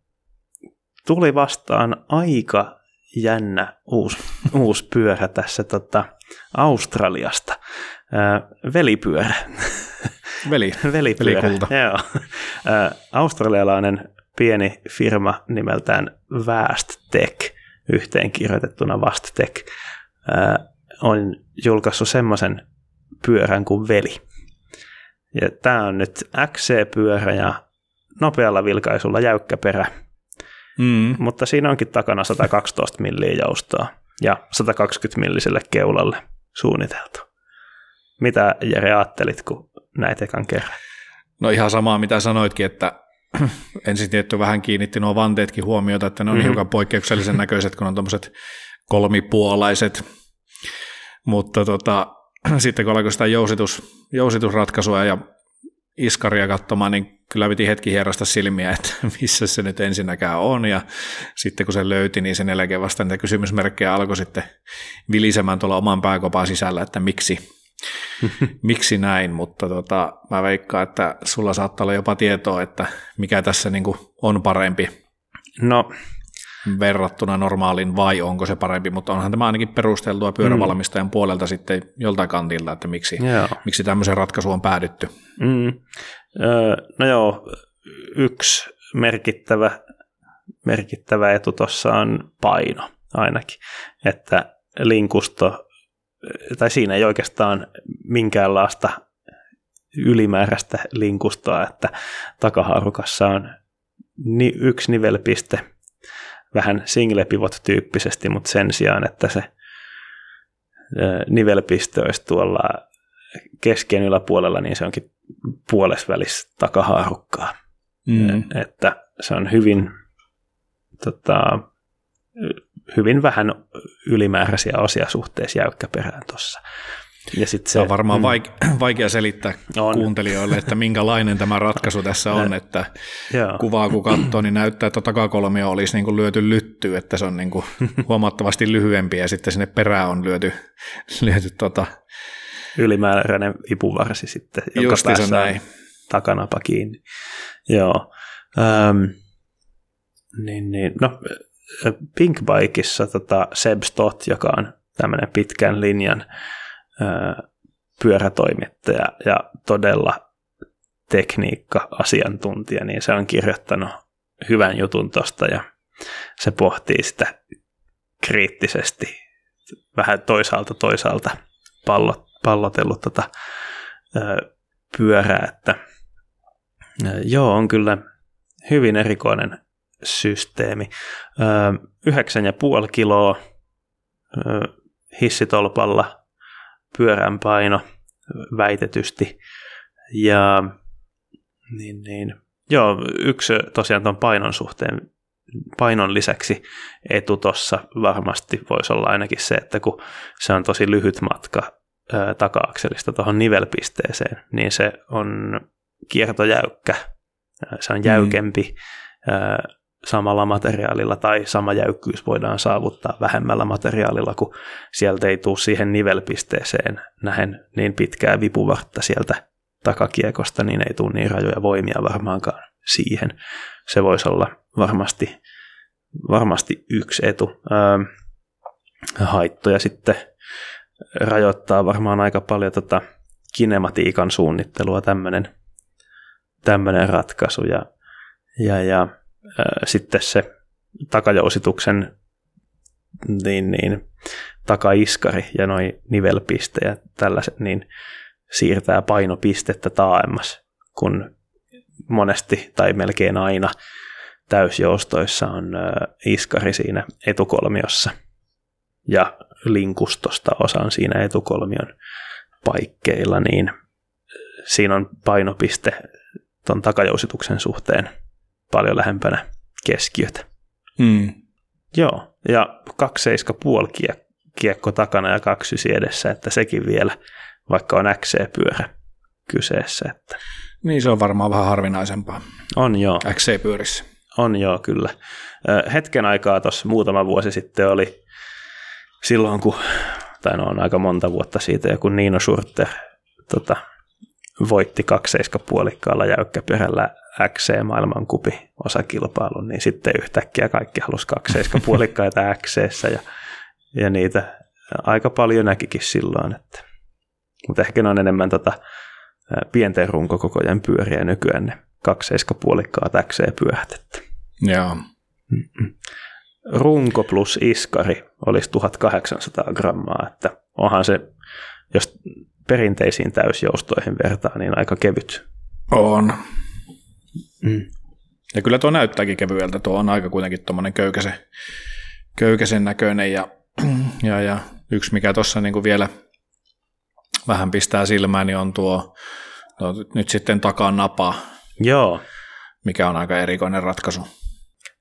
tuli vastaan aika jännä uusi, <laughs> uusi pyörä tässä tota, Australiasta. velipyörä. <laughs> Veli. Velipyörä. Velikulta. Joo. Australialainen pieni firma nimeltään Vast Tech, yhteenkirjoitettuna Vast Tech, on julkaissut semmoisen pyörän kuin Veli. Ja tämä on nyt XC-pyörä ja nopealla vilkaisulla jäykkä perä, mm. mutta siinä onkin takana 112 milliä joustoa ja 120 milliselle keulalle suunniteltu. Mitä Jere ajattelit, kun näit ekan kerran? No ihan samaa, mitä sanoitkin, että ensin tietty vähän kiinnitti nuo vanteetkin huomiota, että ne on mm-hmm. hiukan poikkeuksellisen näköiset, kun on tuommoiset kolmipuolaiset. Mutta tota, <clears throat> sitten kun alkoi sitä jousitus, jousitusratkaisua ja iskaria katsomaan, niin kyllä piti hetki hierasta silmiä, että <laughs> missä se nyt ensinnäkään on. Ja sitten kun se löyti, niin sen jälkeen vasta niitä kysymysmerkkejä alkoi sitten vilisemään tuolla oman pääkopaan sisällä, että miksi, <laughs> miksi näin. Mutta tota, mä veikkaan, että sulla saattaa olla jopa tietoa, että mikä tässä niin on parempi. No, verrattuna normaaliin vai onko se parempi, mutta onhan tämä ainakin perusteltua pyörävalmistajan mm. puolelta sitten joltain kantilta, että miksi, joo. miksi tämmöisen ratkaisu on päädytty. Mm. Öö, no joo, yksi merkittävä, merkittävä etu tuossa on paino ainakin, että linkusto, tai siinä ei oikeastaan minkäänlaista ylimääräistä linkustoa, että takaharukassa on yksi nivelpiste – vähän single pivot-tyyppisesti, mutta sen sijaan, että se nivelpiste olisi tuolla kesken yläpuolella, niin se onkin puolesvälis takahaarukkaa. Mm. Että se on hyvin, tota, hyvin vähän ylimääräisiä osia suhteessa jäykkäperään tuossa. Ja sit se, se on varmaan mm, <clears throat> vaikea selittää on. kuuntelijoille, että minkälainen tämä ratkaisu tässä on, <laughs> että Joo. kuvaa kun katsoo, niin näyttää, että takakolmio olisi niin kuin lyöty lyttyyn, että se on niin kuin <laughs> huomattavasti lyhyempi ja sitten sinne perään on lyöty, <laughs> lyöty tota... ylimääräinen ipuvarsi sitten, joka päässä näin. takanapa kiinni. Joo. Ähm, niin, niin. No, Pinkbikeissa tota Seb Stott, joka on tämmöinen pitkän linjan pyörätoimittaja ja todella tekniikka-asiantuntija, niin se on kirjoittanut hyvän jutun tuosta ja se pohtii sitä kriittisesti vähän toisaalta toisaalta pallot, pallotellut tota, pyörää, että joo, on kyllä hyvin erikoinen systeemi. Yhdeksän ja puoli kiloa hissitolpalla pyörän paino väitetysti. Ja niin, niin. Joo, yksi tosiaan tuon painon suhteen, painon lisäksi etu tuossa varmasti voisi olla ainakin se, että kun se on tosi lyhyt matka ää, taka-akselista tuohon nivelpisteeseen, niin se on kiertojäykkä, se on jäykempi, mm. ää, samalla materiaalilla tai sama jäykkyys voidaan saavuttaa vähemmällä materiaalilla, kun sieltä ei tule siihen nivelpisteeseen nähen niin pitkää vipuvartta sieltä takakiekosta, niin ei tule niin rajoja voimia varmaankaan siihen. Se voisi olla varmasti, varmasti yksi etu. Öö, haittoja sitten rajoittaa varmaan aika paljon tota kinematiikan suunnittelua tämmöinen ratkaisu ja, ja, ja sitten se takajousituksen niin, niin, takaiskari ja noin nivelpiste ja tällaiset, niin siirtää painopistettä taaemmas, kun monesti tai melkein aina täysjoustoissa on iskari siinä etukolmiossa. Ja linkustosta osan siinä etukolmion paikkeilla, niin siinä on painopiste tuon takajousituksen suhteen paljon lähempänä keskiötä. Mm. Joo, ja 2,7,5 kiekko takana ja 2 edessä, että sekin vielä, vaikka on XC-pyörä kyseessä. Että. Niin, se on varmaan vähän harvinaisempaa. On joo. XC-pyörissä. On joo, kyllä. Hetken aikaa tuossa muutama vuosi sitten oli silloin, kun, tai no on aika monta vuotta siitä, kun Niino Schurter tota, voitti 2,7 jäykkäpyörällä XC-maailmankupi osakilpailun, niin sitten yhtäkkiä kaikki halusi kakseiska puolikkaita <laughs> XC ja, ja niitä aika paljon näkikin silloin. Että. Mutta ehkä ne on enemmän tota, pienten runkokokojen pyöriä nykyään ne kakseiska puolikkaat XC-pyörät. Että. Joo. Runko plus iskari olisi 1800 grammaa, että onhan se, jos perinteisiin täysjoustoihin vertaa, niin aika kevyt. On. Mm. Ja kyllä tuo näyttääkin kevyeltä, tuo on aika kuitenkin tuommoinen köykäsen, köykäsen näköinen ja, <clears throat> ja, ja yksi mikä tuossa niin vielä vähän pistää silmään, niin on tuo no, nyt sitten takanapa, Joo. mikä on aika erikoinen ratkaisu.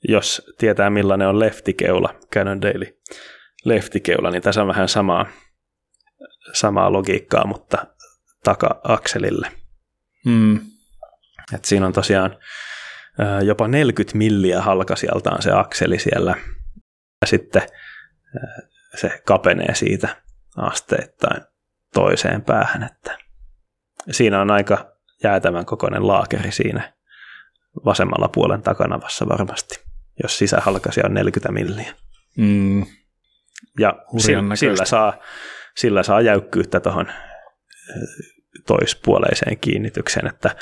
Jos tietää millainen on leftikeula, Cannondale leftikeula, niin tässä on vähän samaa, samaa logiikkaa, mutta taka-akselille. Mm. Et siinä on tosiaan jopa 40 milliä halkasijaltaan se akseli siellä, ja sitten se kapenee siitä asteittain toiseen päähän, että siinä on aika jäätävän kokoinen laakeri siinä vasemmalla puolen takanavassa varmasti, jos sisähalkasia on 40 milliä. Mm. Ja sillä, sillä, saa, sillä saa jäykkyyttä tuohon toispuoleiseen kiinnitykseen, että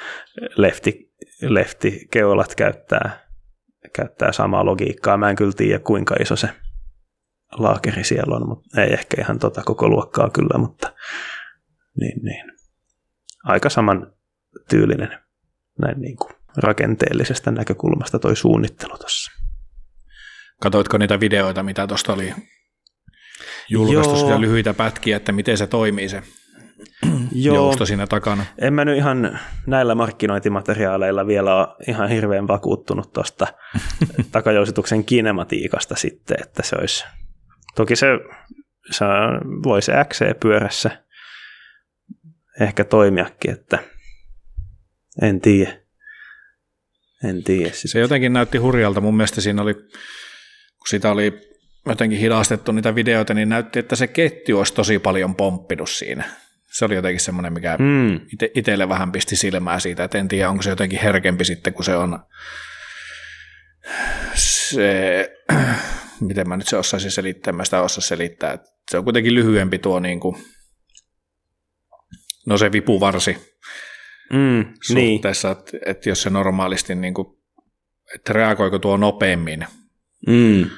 lefti, lefti keulat käyttää, käyttää samaa logiikkaa. Mä en kyllä tiedä, kuinka iso se laakeri siellä on, mutta ei ehkä ihan tota koko luokkaa kyllä, mutta niin, niin. aika saman tyylinen näin niin kuin rakenteellisesta näkökulmasta toi suunnittelu tuossa. Katoitko niitä videoita, mitä tuosta oli julkaistu ja lyhyitä pätkiä, että miten se toimii se Joo. jousto siinä takana? En mä nyt ihan näillä markkinointimateriaaleilla vielä ole ihan hirveän vakuuttunut tuosta <laughs> takajousituksen kinematiikasta sitten, että se olisi Toki se, se voisi XC-pyörässä ehkä toimiakin, että en tiedä. En tiedä. Se jotenkin näytti hurjalta. Mun mielestä siinä oli, kun sitä oli jotenkin hidastettu niitä videoita, niin näytti, että se ketju olisi tosi paljon pomppinut siinä. Se oli jotenkin semmoinen, mikä mm. ite, itselle vähän pisti silmää siitä, että en tiedä, onko se jotenkin herkempi sitten, kun se on se <clears throat> miten mä nyt se osaisin selittää, mä sitä osaa selittää. Että se on kuitenkin lyhyempi tuo niin kuin, no se vipuvarsi mm, suhteessa, niin. että, että jos se normaalisti, niin kuin, että reagoiko tuo nopeammin. Mm.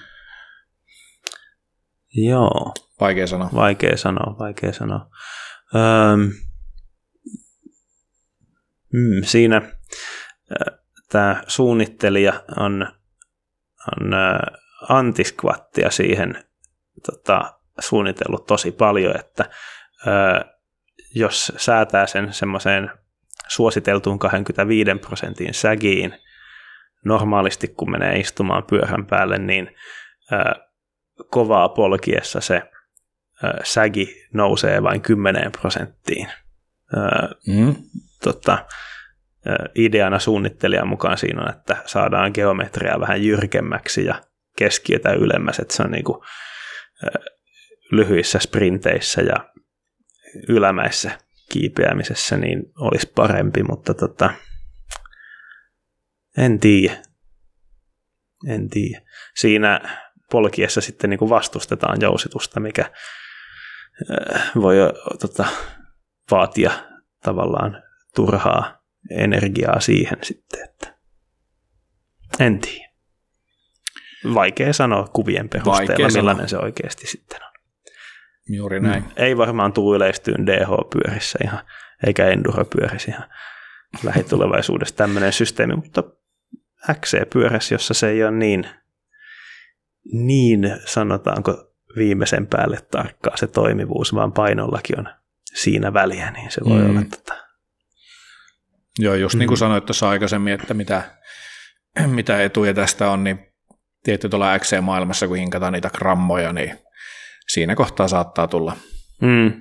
Joo. Vaikea sanoa. Vaikea sanoa, vaikea sanoa. Mm, siinä tämä suunnittelija on, on antiskvattia siihen tota, suunnitellut tosi paljon, että ö, jos säätää sen semmoiseen suositeltuun 25 prosentin sägiin, normaalisti kun menee istumaan pyörän päälle, niin ö, kovaa polkiessa se sägi nousee vain 10 prosenttiin. Mm. tota, ideana suunnittelijan mukaan siinä on, että saadaan geometriaa vähän jyrkemmäksi ja keskiötä ylemmäs, että se on niin kuin, lyhyissä sprinteissä ja ylämäissä kiipeämisessä niin olisi parempi, mutta tota, en tiedä. En tiedä. Siinä polkiessa sitten niin kuin vastustetaan jousitusta, mikä voi tota, vaatia tavallaan turhaa energiaa siihen sitten, että en tiedä. Vaikea sanoa kuvien perusteella, Vaikea millainen sanoa. se oikeasti sitten on. Juuri näin. Mm. Ei varmaan tule yleistyyn DH-pyörissä ihan, eikä Enduro-pyörissä ihan lähitulevaisuudessa tämmöinen systeemi, mutta XC-pyörässä, jossa se ei ole niin, niin sanotaanko viimeisen päälle tarkkaa se toimivuus, vaan painollakin on siinä väliä, niin se voi mm. olla tota... Joo, just mm. niin kuin mm. sanoit tuossa aikaisemmin, että mitä, <clears throat> mitä etuja tästä on, niin tietty tuolla XC-maailmassa, kun hinkataan niitä grammoja, niin siinä kohtaa saattaa tulla mm.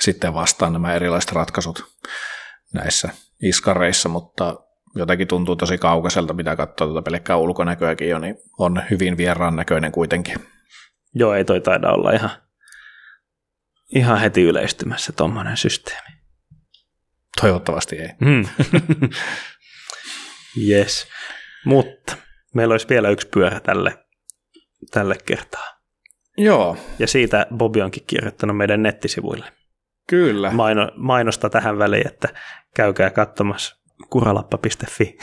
sitten vastaan nämä erilaiset ratkaisut näissä iskareissa, mutta jotenkin tuntuu tosi kaukaiselta, mitä katsoo tuota pelkkää ulkonäköäkin jo, niin on hyvin vieraan näköinen kuitenkin. Joo, ei toi taida olla ihan, ihan heti yleistymässä tuommoinen systeemi. Toivottavasti ei. Mm. <laughs> yes, mutta Meillä olisi vielä yksi pyörä tälle, tälle kertaa. Joo. Ja siitä Bobi onkin kirjoittanut meidän nettisivuille. Kyllä. Maino, mainosta tähän väliin, että käykää katsomassa kuralappa.fi.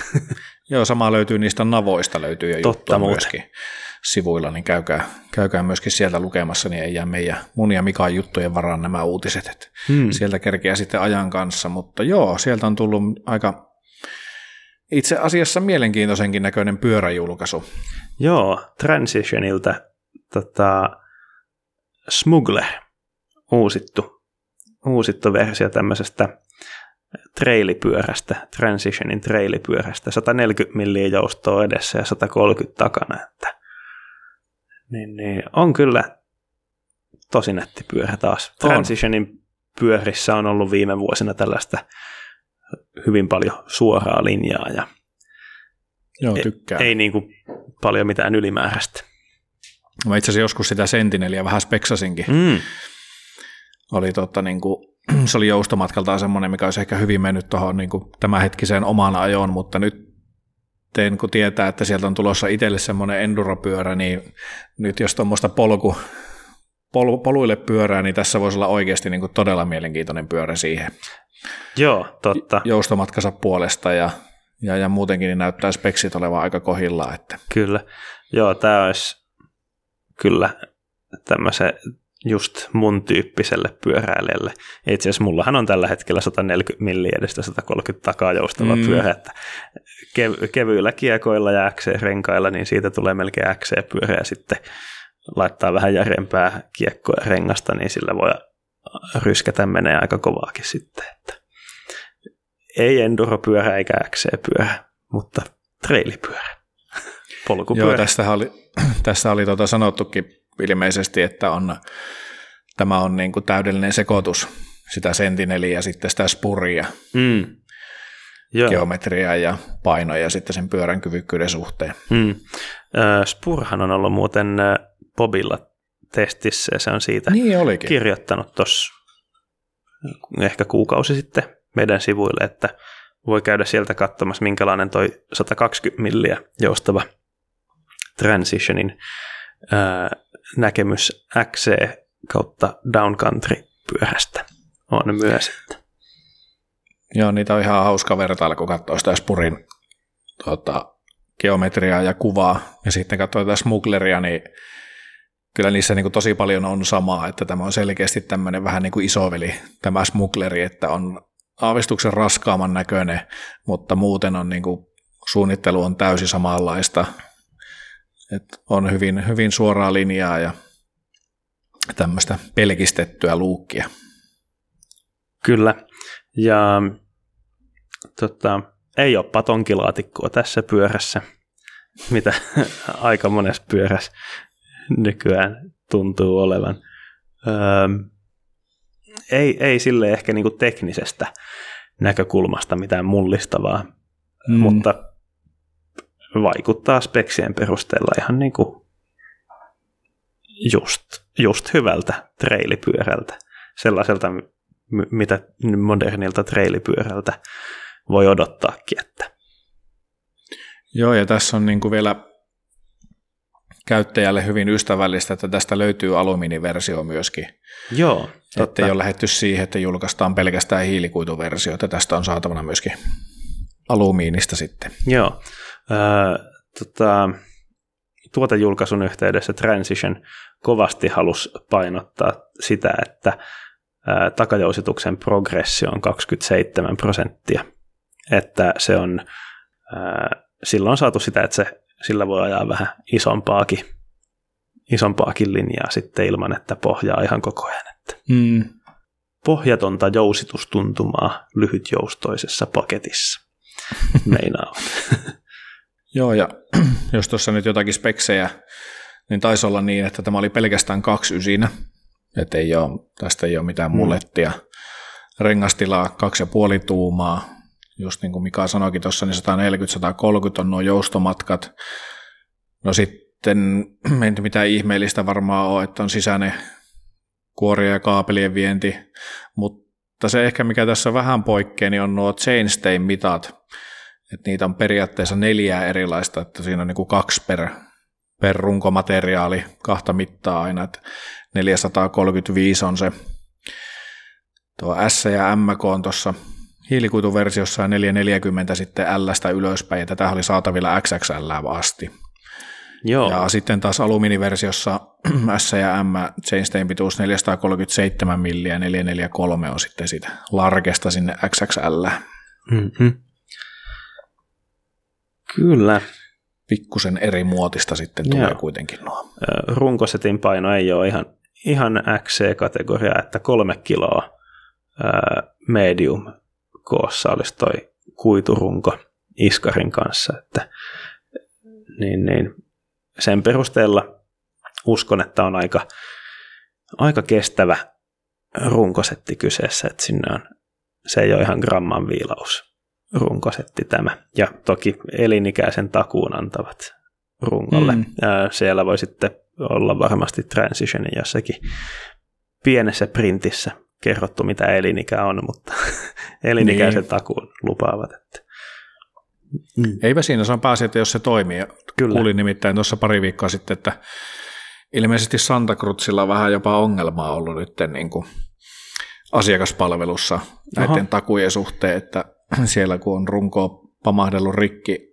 Joo, sama löytyy niistä navoista löytyy jo Totta juttua muuten. myöskin sivuilla, niin käykää, käykää myöskin sieltä lukemassa, niin ei jää meidän mun ja Mikan juttujen varaan nämä uutiset, että Hmm. sieltä kerkeää sitten ajan kanssa, mutta joo, sieltä on tullut aika itse asiassa mielenkiintoisenkin näköinen pyöräjulkaisu. Joo, Transitionilta tota, Smuggle, uusittu, uusittu versio tämmöisestä trailipyörästä, Transitionin trailipyörästä, 140 milliä joustoa edessä ja 130 takana, että niin, niin, on kyllä tosi nätti pyörä taas. On. Transitionin pyörissä on ollut viime vuosina tällaista hyvin paljon suoraa linjaa ja Joo, tykkään. ei niin kuin paljon mitään ylimääräistä. Mä itse asiassa joskus sitä Sentineliä vähän speksasinkin. Mm. Oli totta, niin kuin, <clears throat> se oli joustomatkaltaan semmoinen, mikä olisi ehkä hyvin mennyt tuohon niin tämänhetkiseen omaan ajoon, mutta nyt tein, kun tietää, että sieltä on tulossa itselle semmoinen enduropyörä, niin nyt jos tuommoista polku, pol, poluille pyörää, niin tässä voisi olla oikeasti niin kuin todella mielenkiintoinen pyörä siihen Joo, totta. joustomatkansa puolesta ja, ja, ja muutenkin niin näyttää speksit olevan aika kohillaan. Että. Kyllä. Joo, tämä olisi kyllä tämmöisen just mun tyyppiselle pyöräilijälle. Itse asiassa mullahan on tällä hetkellä 140 milliä edestä 130 takaa joustava mm. pyörä, että kev- kevyillä kiekoilla ja XC-renkailla, niin siitä tulee melkein XC-pyörä ja sitten laittaa vähän järempää kiekkoa rengasta, niin sillä voi ryskätä menee aika kovaakin sitten. Että ei enduropyörä eikä XC-pyörä, mutta trailipyörä. <laughs> Polkupyörä. Joo, <clears throat> tästä oli, tästä oli tuota sanottukin ilmeisesti, että on, tämä on niin kuin täydellinen sekoitus sitä sentineliä ja sitten sitä spuria, Mm. Joo. geometriaa ja painoja ja sitten sen pyörän kyvykkyyden suhteen. Mm. Ö, Spurhan on ollut muuten Bobilla testissä ja se on siitä Niin olikin. kirjoittanut tuossa ehkä kuukausi sitten meidän sivuille, että voi käydä sieltä katsomassa, minkälainen toi 120 milliä joustava Transitionin ää, näkemys XC kautta downcountry pyörästä on myös. Että. Joo, niitä on ihan hauska vertailla, kun katsoo sitä spurin tuota, geometriaa ja kuvaa, ja sitten katsoo tätä smuggleria, niin kyllä niissä niin kuin tosi paljon on samaa, että tämä on selkeästi tämmöinen vähän niin kuin isoveli, tämä smuggleri, että on aavistuksen raskaamman näköinen, mutta muuten on niin kuin, suunnittelu on täysin samanlaista, että on hyvin, hyvin suoraa linjaa ja tämmöistä pelkistettyä luukkia. Kyllä. Ja tota, ei ole patonkilaatikkoa tässä pyörässä, mitä <laughs> aika monessa pyörässä nykyään tuntuu olevan. Öö, ei, ei sille ehkä niinku teknisestä näkökulmasta mitään mullistavaa, mm. mutta vaikuttaa speksien perusteella ihan niinku just, just hyvältä trailipyörältä. Sellaiselta, mitä modernilta trailipyörältä voi odottaakin. Että. Joo, ja tässä on niin kuin vielä käyttäjälle hyvin ystävällistä, että tästä löytyy alumiiniversio myöskin. Joo, Että ei ole lähetty siihen, että julkaistaan pelkästään hiilikuituversio, että tästä on saatavana myöskin alumiinista sitten. Joo. Öö, tota, tuotejulkaisun yhteydessä Transition kovasti halusi painottaa sitä, että ää, takajousituksen progressio on 27 prosenttia. Että se on, ää, silloin on saatu sitä, että se, sillä voi ajaa vähän isompaakin, isompaakin linjaa sitten ilman, että pohjaa ihan koko ajan. Että Mm. pohjatonta jousitustuntumaa lyhytjoustoisessa paketissa. <laughs> Meinaa. Joo, ja <clears throat> jos tuossa nyt jotakin speksejä, niin taisi olla niin, että tämä oli pelkästään kaksi ysinä, että ei ole, tästä ei ole mitään mullettia. Rengastilaa kaksi ja puoli tuumaa, just niin kuin Mika sanoikin tuossa, niin 140-130 on nuo joustomatkat. No sitten, <clears throat> ei nyt mitään ihmeellistä varmaan ole, että on sisäinen kuoria ja kaapelien vienti, mutta se ehkä mikä tässä vähän poikkeaa, niin on nuo chainstay mitat, että niitä on periaatteessa neljää erilaista, että siinä on niin kuin kaksi per, per runkomateriaali, kahta mittaa aina, että 435 on se tuo S ja MK on tuossa hiilikuituversiossa ja 440 sitten L ylöspäin, ja tätä oli saatavilla XXL asti. Joo. Ja sitten taas alumiiniversiossa <clears throat> S ja M chainstein pituus 437 milliä 443 on sitten siitä larkesta sinne XXL. Mm-hmm. Kyllä. Pikkusen eri muotista sitten Joo. tulee kuitenkin nuo. Runkosetin paino ei ole ihan, ihan XC-kategoria, että kolme kiloa medium koossa olisi toi kuiturunko iskarin kanssa. Että, niin, niin, sen perusteella uskon, että on aika, aika kestävä runkosetti kyseessä, että sinne on, se ei ole ihan gramman viilaus runkosetti tämä. Ja toki elinikäisen takuun antavat rungolle. Mm. Ää, Siellä voi sitten olla varmasti transitionin jossakin pienessä printissä kerrottu, mitä elinikä on, mutta <laughs> elinikäisen Niin. takuun lupaavat. Että. Eipä siinä, se on pääsi, että jos se toimii. Kyllä. Kuulin nimittäin tuossa pari viikkoa sitten, että ilmeisesti Santa Cruzilla on vähän jopa ongelmaa ollut nyt niin kuin asiakaspalvelussa näiden Aha. takujen suhteen, että <clears throat> siellä kun on runko pamahdellut rikki,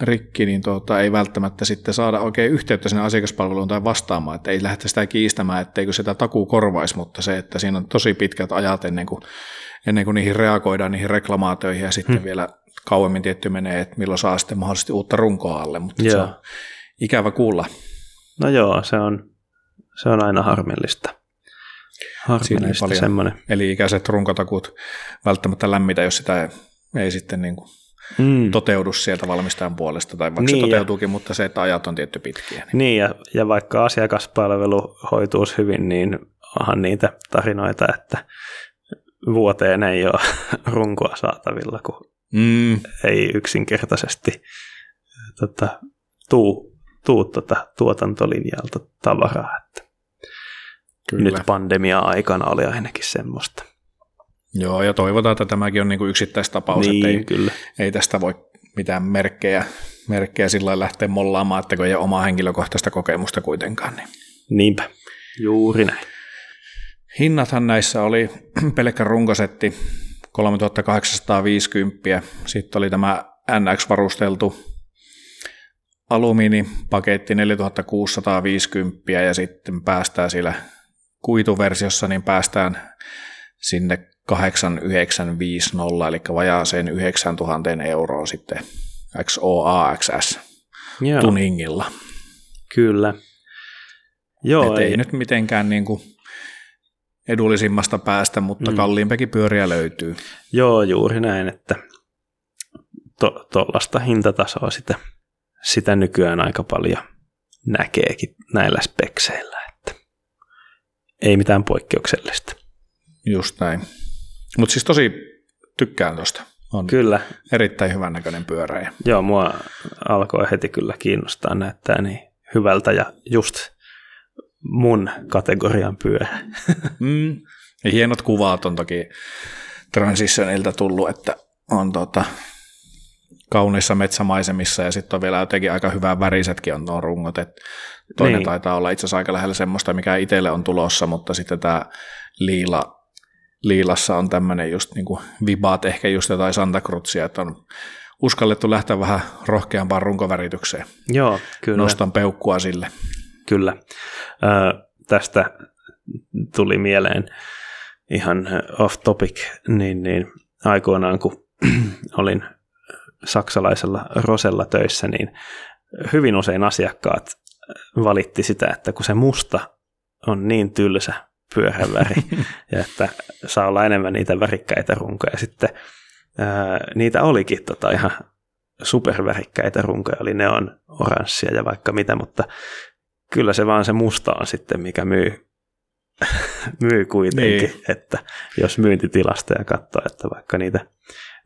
rikki niin tuota, ei välttämättä sitten saada oikein yhteyttä sinne asiakaspalveluun tai vastaamaan, että ei lähdetä sitä kiistämään, etteikö sitä takuu korvaisi, mutta se, että siinä on tosi pitkät ajat ennen kuin, ennen kuin niihin reagoidaan, niihin reklamaatioihin ja sitten hmm. vielä kauemmin tietty menee, että milloin saa sitten mahdollisesti uutta runkoa alle, mutta se Joo. on ikävä kuulla. No joo, se on, se on aina harmillista. Harmillista semmoinen. Eli ikäiset runkotakut välttämättä lämmitä, jos sitä ei, ei sitten niin kuin Mm. toteudu sieltä valmistajan puolesta, tai vaikka Niin, se ja- toteutuukin, mutta se, että ajat on tietty pitkiä. Niin. Niin, ja, ja vaikka asiakaspalvelu hoituisi hyvin, niin onhan niitä tarinoita, että vuoteen ei ole <laughs> runkoa saatavilla, kun Mm, ei yksinkertaisesti tota, tuu, tuu tota, tuotantolinjalta tavaraa. Että kyllä. nyt pandemia-aikana oli ainakin semmoista. Joo, ja toivotaan, että tämäkin on niin kuin yksittäistapaus, niin, että ei, kyllä. ei tästä voi mitään merkkejä, merkkejä sillä lailla lähteä mollaamaan, että kun ei ole omaa henkilökohtaista kokemusta kuitenkaan. Niin. Niinpä, juuri näin. Hinnathan näissä oli <clears throat> pelkkä runkosetti 3850, sitten oli tämä NX-varusteltu alumiinipaketti 4650 ja sitten päästään siellä kuituversiossa, niin päästään sinne 8950, eli vajaaseen 9000 euroa sitten XOAXS Joo, tuningilla. kyllä. Joo, Et ei, nyt mitenkään niin kuin edullisimmasta päästä, mutta Mm. kalliimpikin pyöriä löytyy. Joo, juuri näin, että tuollaista hintatasoa sitä, sitä nykyään aika paljon näkeekin näillä spekseillä, että ei mitään poikkeuksellista. Just näin. Mutta siis tosi tykkään tuosta. On Kyllä, erittäin hyvän näköinen pyörä. Ja joo, mua alkoi heti kyllä kiinnostaa, näyttää niin hyvältä ja just mun kategorian pyörä. <laughs> mm, ja hienot kuvat on toki Transitionilta tullut, että on tota, kauniissa metsämaisemissa ja sitten on vielä jotenkin aika hyvää värisetkin on nuo rungot. Et toinen Niin. niin. taitaa olla itse asiassa aika lähellä semmoista, mikä itselle on tulossa, mutta sitten tämä liila, liilassa on tämmöinen just niinku vibaat ehkä just jotain Santa Cruzia, että on uskallettu lähteä vähän rohkeampaan runkoväritykseen. Joo, kyllä. Nostan peukkua sille. Kyllä. Ö, tästä tuli mieleen ihan off topic, niin, niin aikoinaan kun <clears throat> olin saksalaisella Rosella töissä, niin hyvin usein asiakkaat valitti sitä, että kun se musta on niin tylsä pyöräväri, <laughs> ja että saa olla enemmän niitä värikkäitä runkoja. Sitten ää, niitä olikin tota ihan supervärikkäitä runkoja, oli neon oranssia ja vaikka mitä, mutta kyllä se vaan se musta on sitten, mikä myy, <laughs> myy kuitenkin, niin. Niin. että jos myyntitilastoja katsoo, että vaikka niitä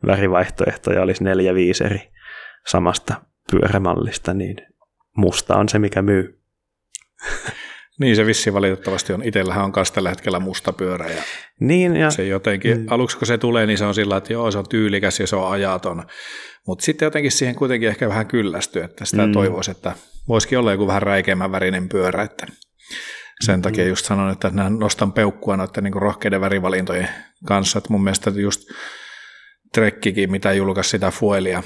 värivaihtoehtoja olisi neljä viisi eri samasta pyörämallista, niin musta on se, mikä myy. <laughs> Niin se vissi valitettavasti on. Itsellähän on myös tällä hetkellä musta pyörä ja Niin, ja se jotenkin, Mm. mm. aluksi kun se tulee, niin se on sillä, että joo, se on tyylikäs ja se on ajaton. Mutta sitten jotenkin siihen kuitenkin ehkä vähän kyllästyy, että sitä Mm. mm. toivoisi, että voisikin olla joku vähän räikeämmän värinen pyörä, että sen takia just sanon, että nostan peukkua noiden niin rohkeiden värivalintojen kanssa. Että mun mielestä just Trekkikin, mitä julkaisi sitä Fuelia,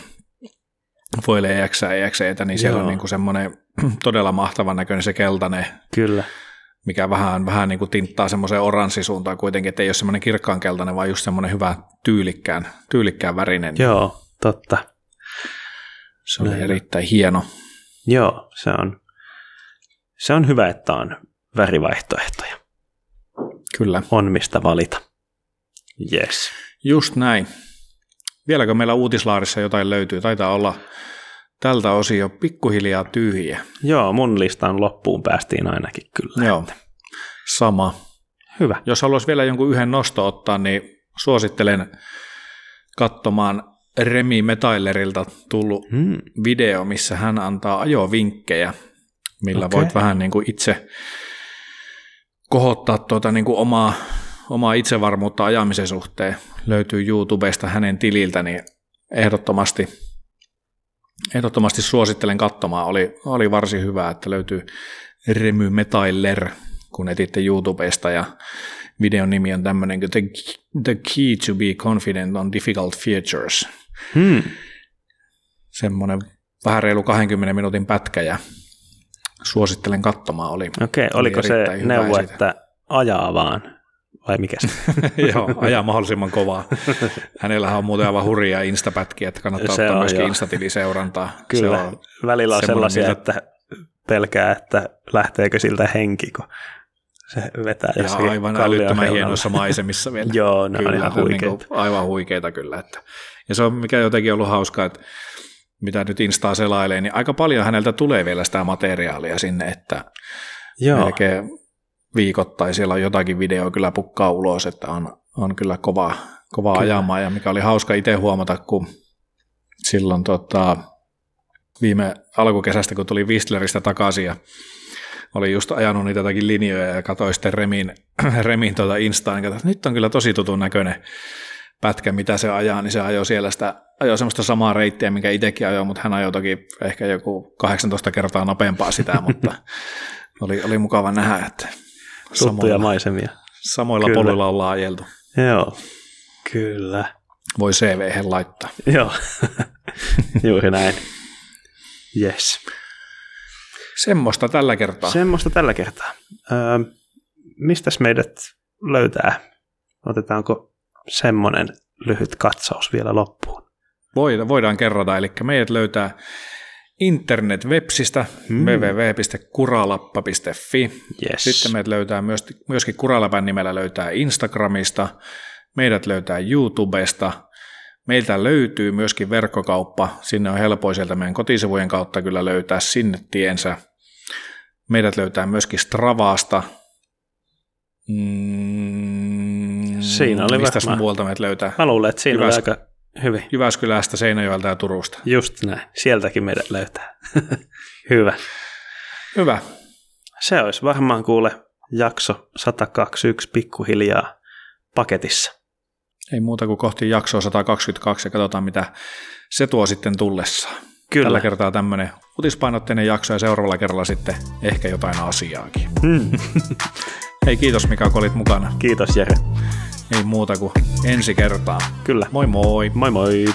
Fuelia EX EXEtä, niin siellä Joo. on niin semmoinen <clears throat> todella mahtavan näköinen se keltainen. Kyllä. Mikä vähän, vähän niin kuin tinttaa semmoiseen oranssisuuntaan kuitenkin, että ei ole semmoinen kirkkaan keltainen, vaan just semmoinen hyvä tyylikkään, tyylikkään värinen. Joo, totta. Se Näin. erittäin hieno. Joo, se on, se on hyvä, että on värivaihtoehtoja. Kyllä. On mistä valita. Yes. Just näin. Vieläkö meillä uutislaarissa jotain löytyy? Taitaa olla tältä osin jo pikkuhiljaa tyhjiä. Joo, mun listan loppuun päästiin ainakin kyllä. Joo, sama. Hyvä. Jos haluaisi vielä jonkun yhden nosto ottaa, niin suosittelen katsomaan Remi Metailerilta tullut hmm. video, missä hän antaa ajovinkkejä, millä okay. voit vähän niin kuin itse kohottaa tuota niin kuin omaa, omaa itsevarmuutta ajamisen suhteen. Löytyy YouTubesta hänen tililtä, niin ehdottomasti, ehdottomasti suosittelen katsomaan. Oli, oli varsin hyvä, että löytyy Remy Metailer, kun etitte YouTubesta ja videon nimi on tämmöinen kuin The, The Key to be Confident on Difficult Features. Hmm. Semmoinen vähän reilu 20 minuutin pätkä ja suosittelen katsomaan. Oli, Okei, okay, oliko se neuvo, että ajaa vaan? Vai mikä se? <laughs> Joo, ajaa mahdollisimman kovaa. Hänellähän on muuten aivan hurjaa instapätkiä, että kannattaa se ottaa myöskin instatiliseurantaa. Kyllä, se on välillä on sellaisia, mitä... että pelkää, että lähteekö siltä henki, kun se vetää ja aivan älyttömän hienoissa maisemissa vielä. <laughs> Joo, ne kyllä, on ihan huikeita. Niin kuin, aivan huikeita kyllä. Että. Ja se on mikä jotenkin ollut hauskaa, että mitä nyt Instaa selailee, niin aika paljon häneltä tulee vielä sitä materiaalia sinne, että Joo. melkein viikoittain siellä on jotakin videoa kyllä pukkaa ulos, että on, on kyllä kova, kova kyllä. ajamaan, ja mikä oli hauska itse huomata, kun silloin tota, viime alkukesästä, kun tuli Whistleristä takaisin ja oli just ajanut niitä jotakin linjoja ja katsoin sitten Remin, <clears throat> Remin tuota Instaan, niin että nyt on kyllä tosi tutun näköinen pätkä, mitä se ajaa, niin se ajoi siellä sitä, ajoi semmoista samaa reittiä, mikä itsekin ajoi, mutta hän ajoi toki ehkä joku 18 kertaa nopeampaa sitä, mutta <laughs> oli, oli mukava nähdä, että samoilla, maisemia. Samoilla kyllä. poluilla ollaan ajeltu. Joo, kyllä. Voi cv laittaa. Joo, <laughs> juuri näin. Yes. Semmoista tällä kertaa. Semmoista tällä kertaa. Öö, mistäs meidät löytää? Otetaanko semmoinen lyhyt katsaus vielä loppuun? Voidaan kerrata, eli meidät löytää internet-websistä hmm. www.kuralappa.fi. Yes. Sitten meidät löytää myöskin Kuralapan nimellä löytää Instagramista, meidät löytää YouTubesta, meiltä löytyy myöskin verkkokauppa, sinne on helpoin sieltä meidän kotisivujen kautta kyllä löytää sinne tiensä. Meidät löytää myöskin Stravaasta, Mm, siinä oli Mistä muualta meidät löytää? Mä luulen, että siinä Jyväs- oli aika hyvin. Jyväskylästä, Seinäjoelta ja Turusta. Just näin. Sieltäkin meidät löytää. <laughs> Hyvä. Hyvä. Se olisi varmaan kuule jakso 121 pikkuhiljaa paketissa. Ei muuta kuin kohti jaksoa 122 ja katsotaan mitä se tuo sitten tullessaan. Kyllä. Tällä kertaa tämmöinen uutispainotteinen jakso ja seuraavalla kerralla sitten ehkä jotain asiaakin. Hmm. Hei kiitos Mika, kun olit mukana. Kiitos Jere. Ei muuta kuin ensi kertaa. Kyllä. Moi moi. Moi moi.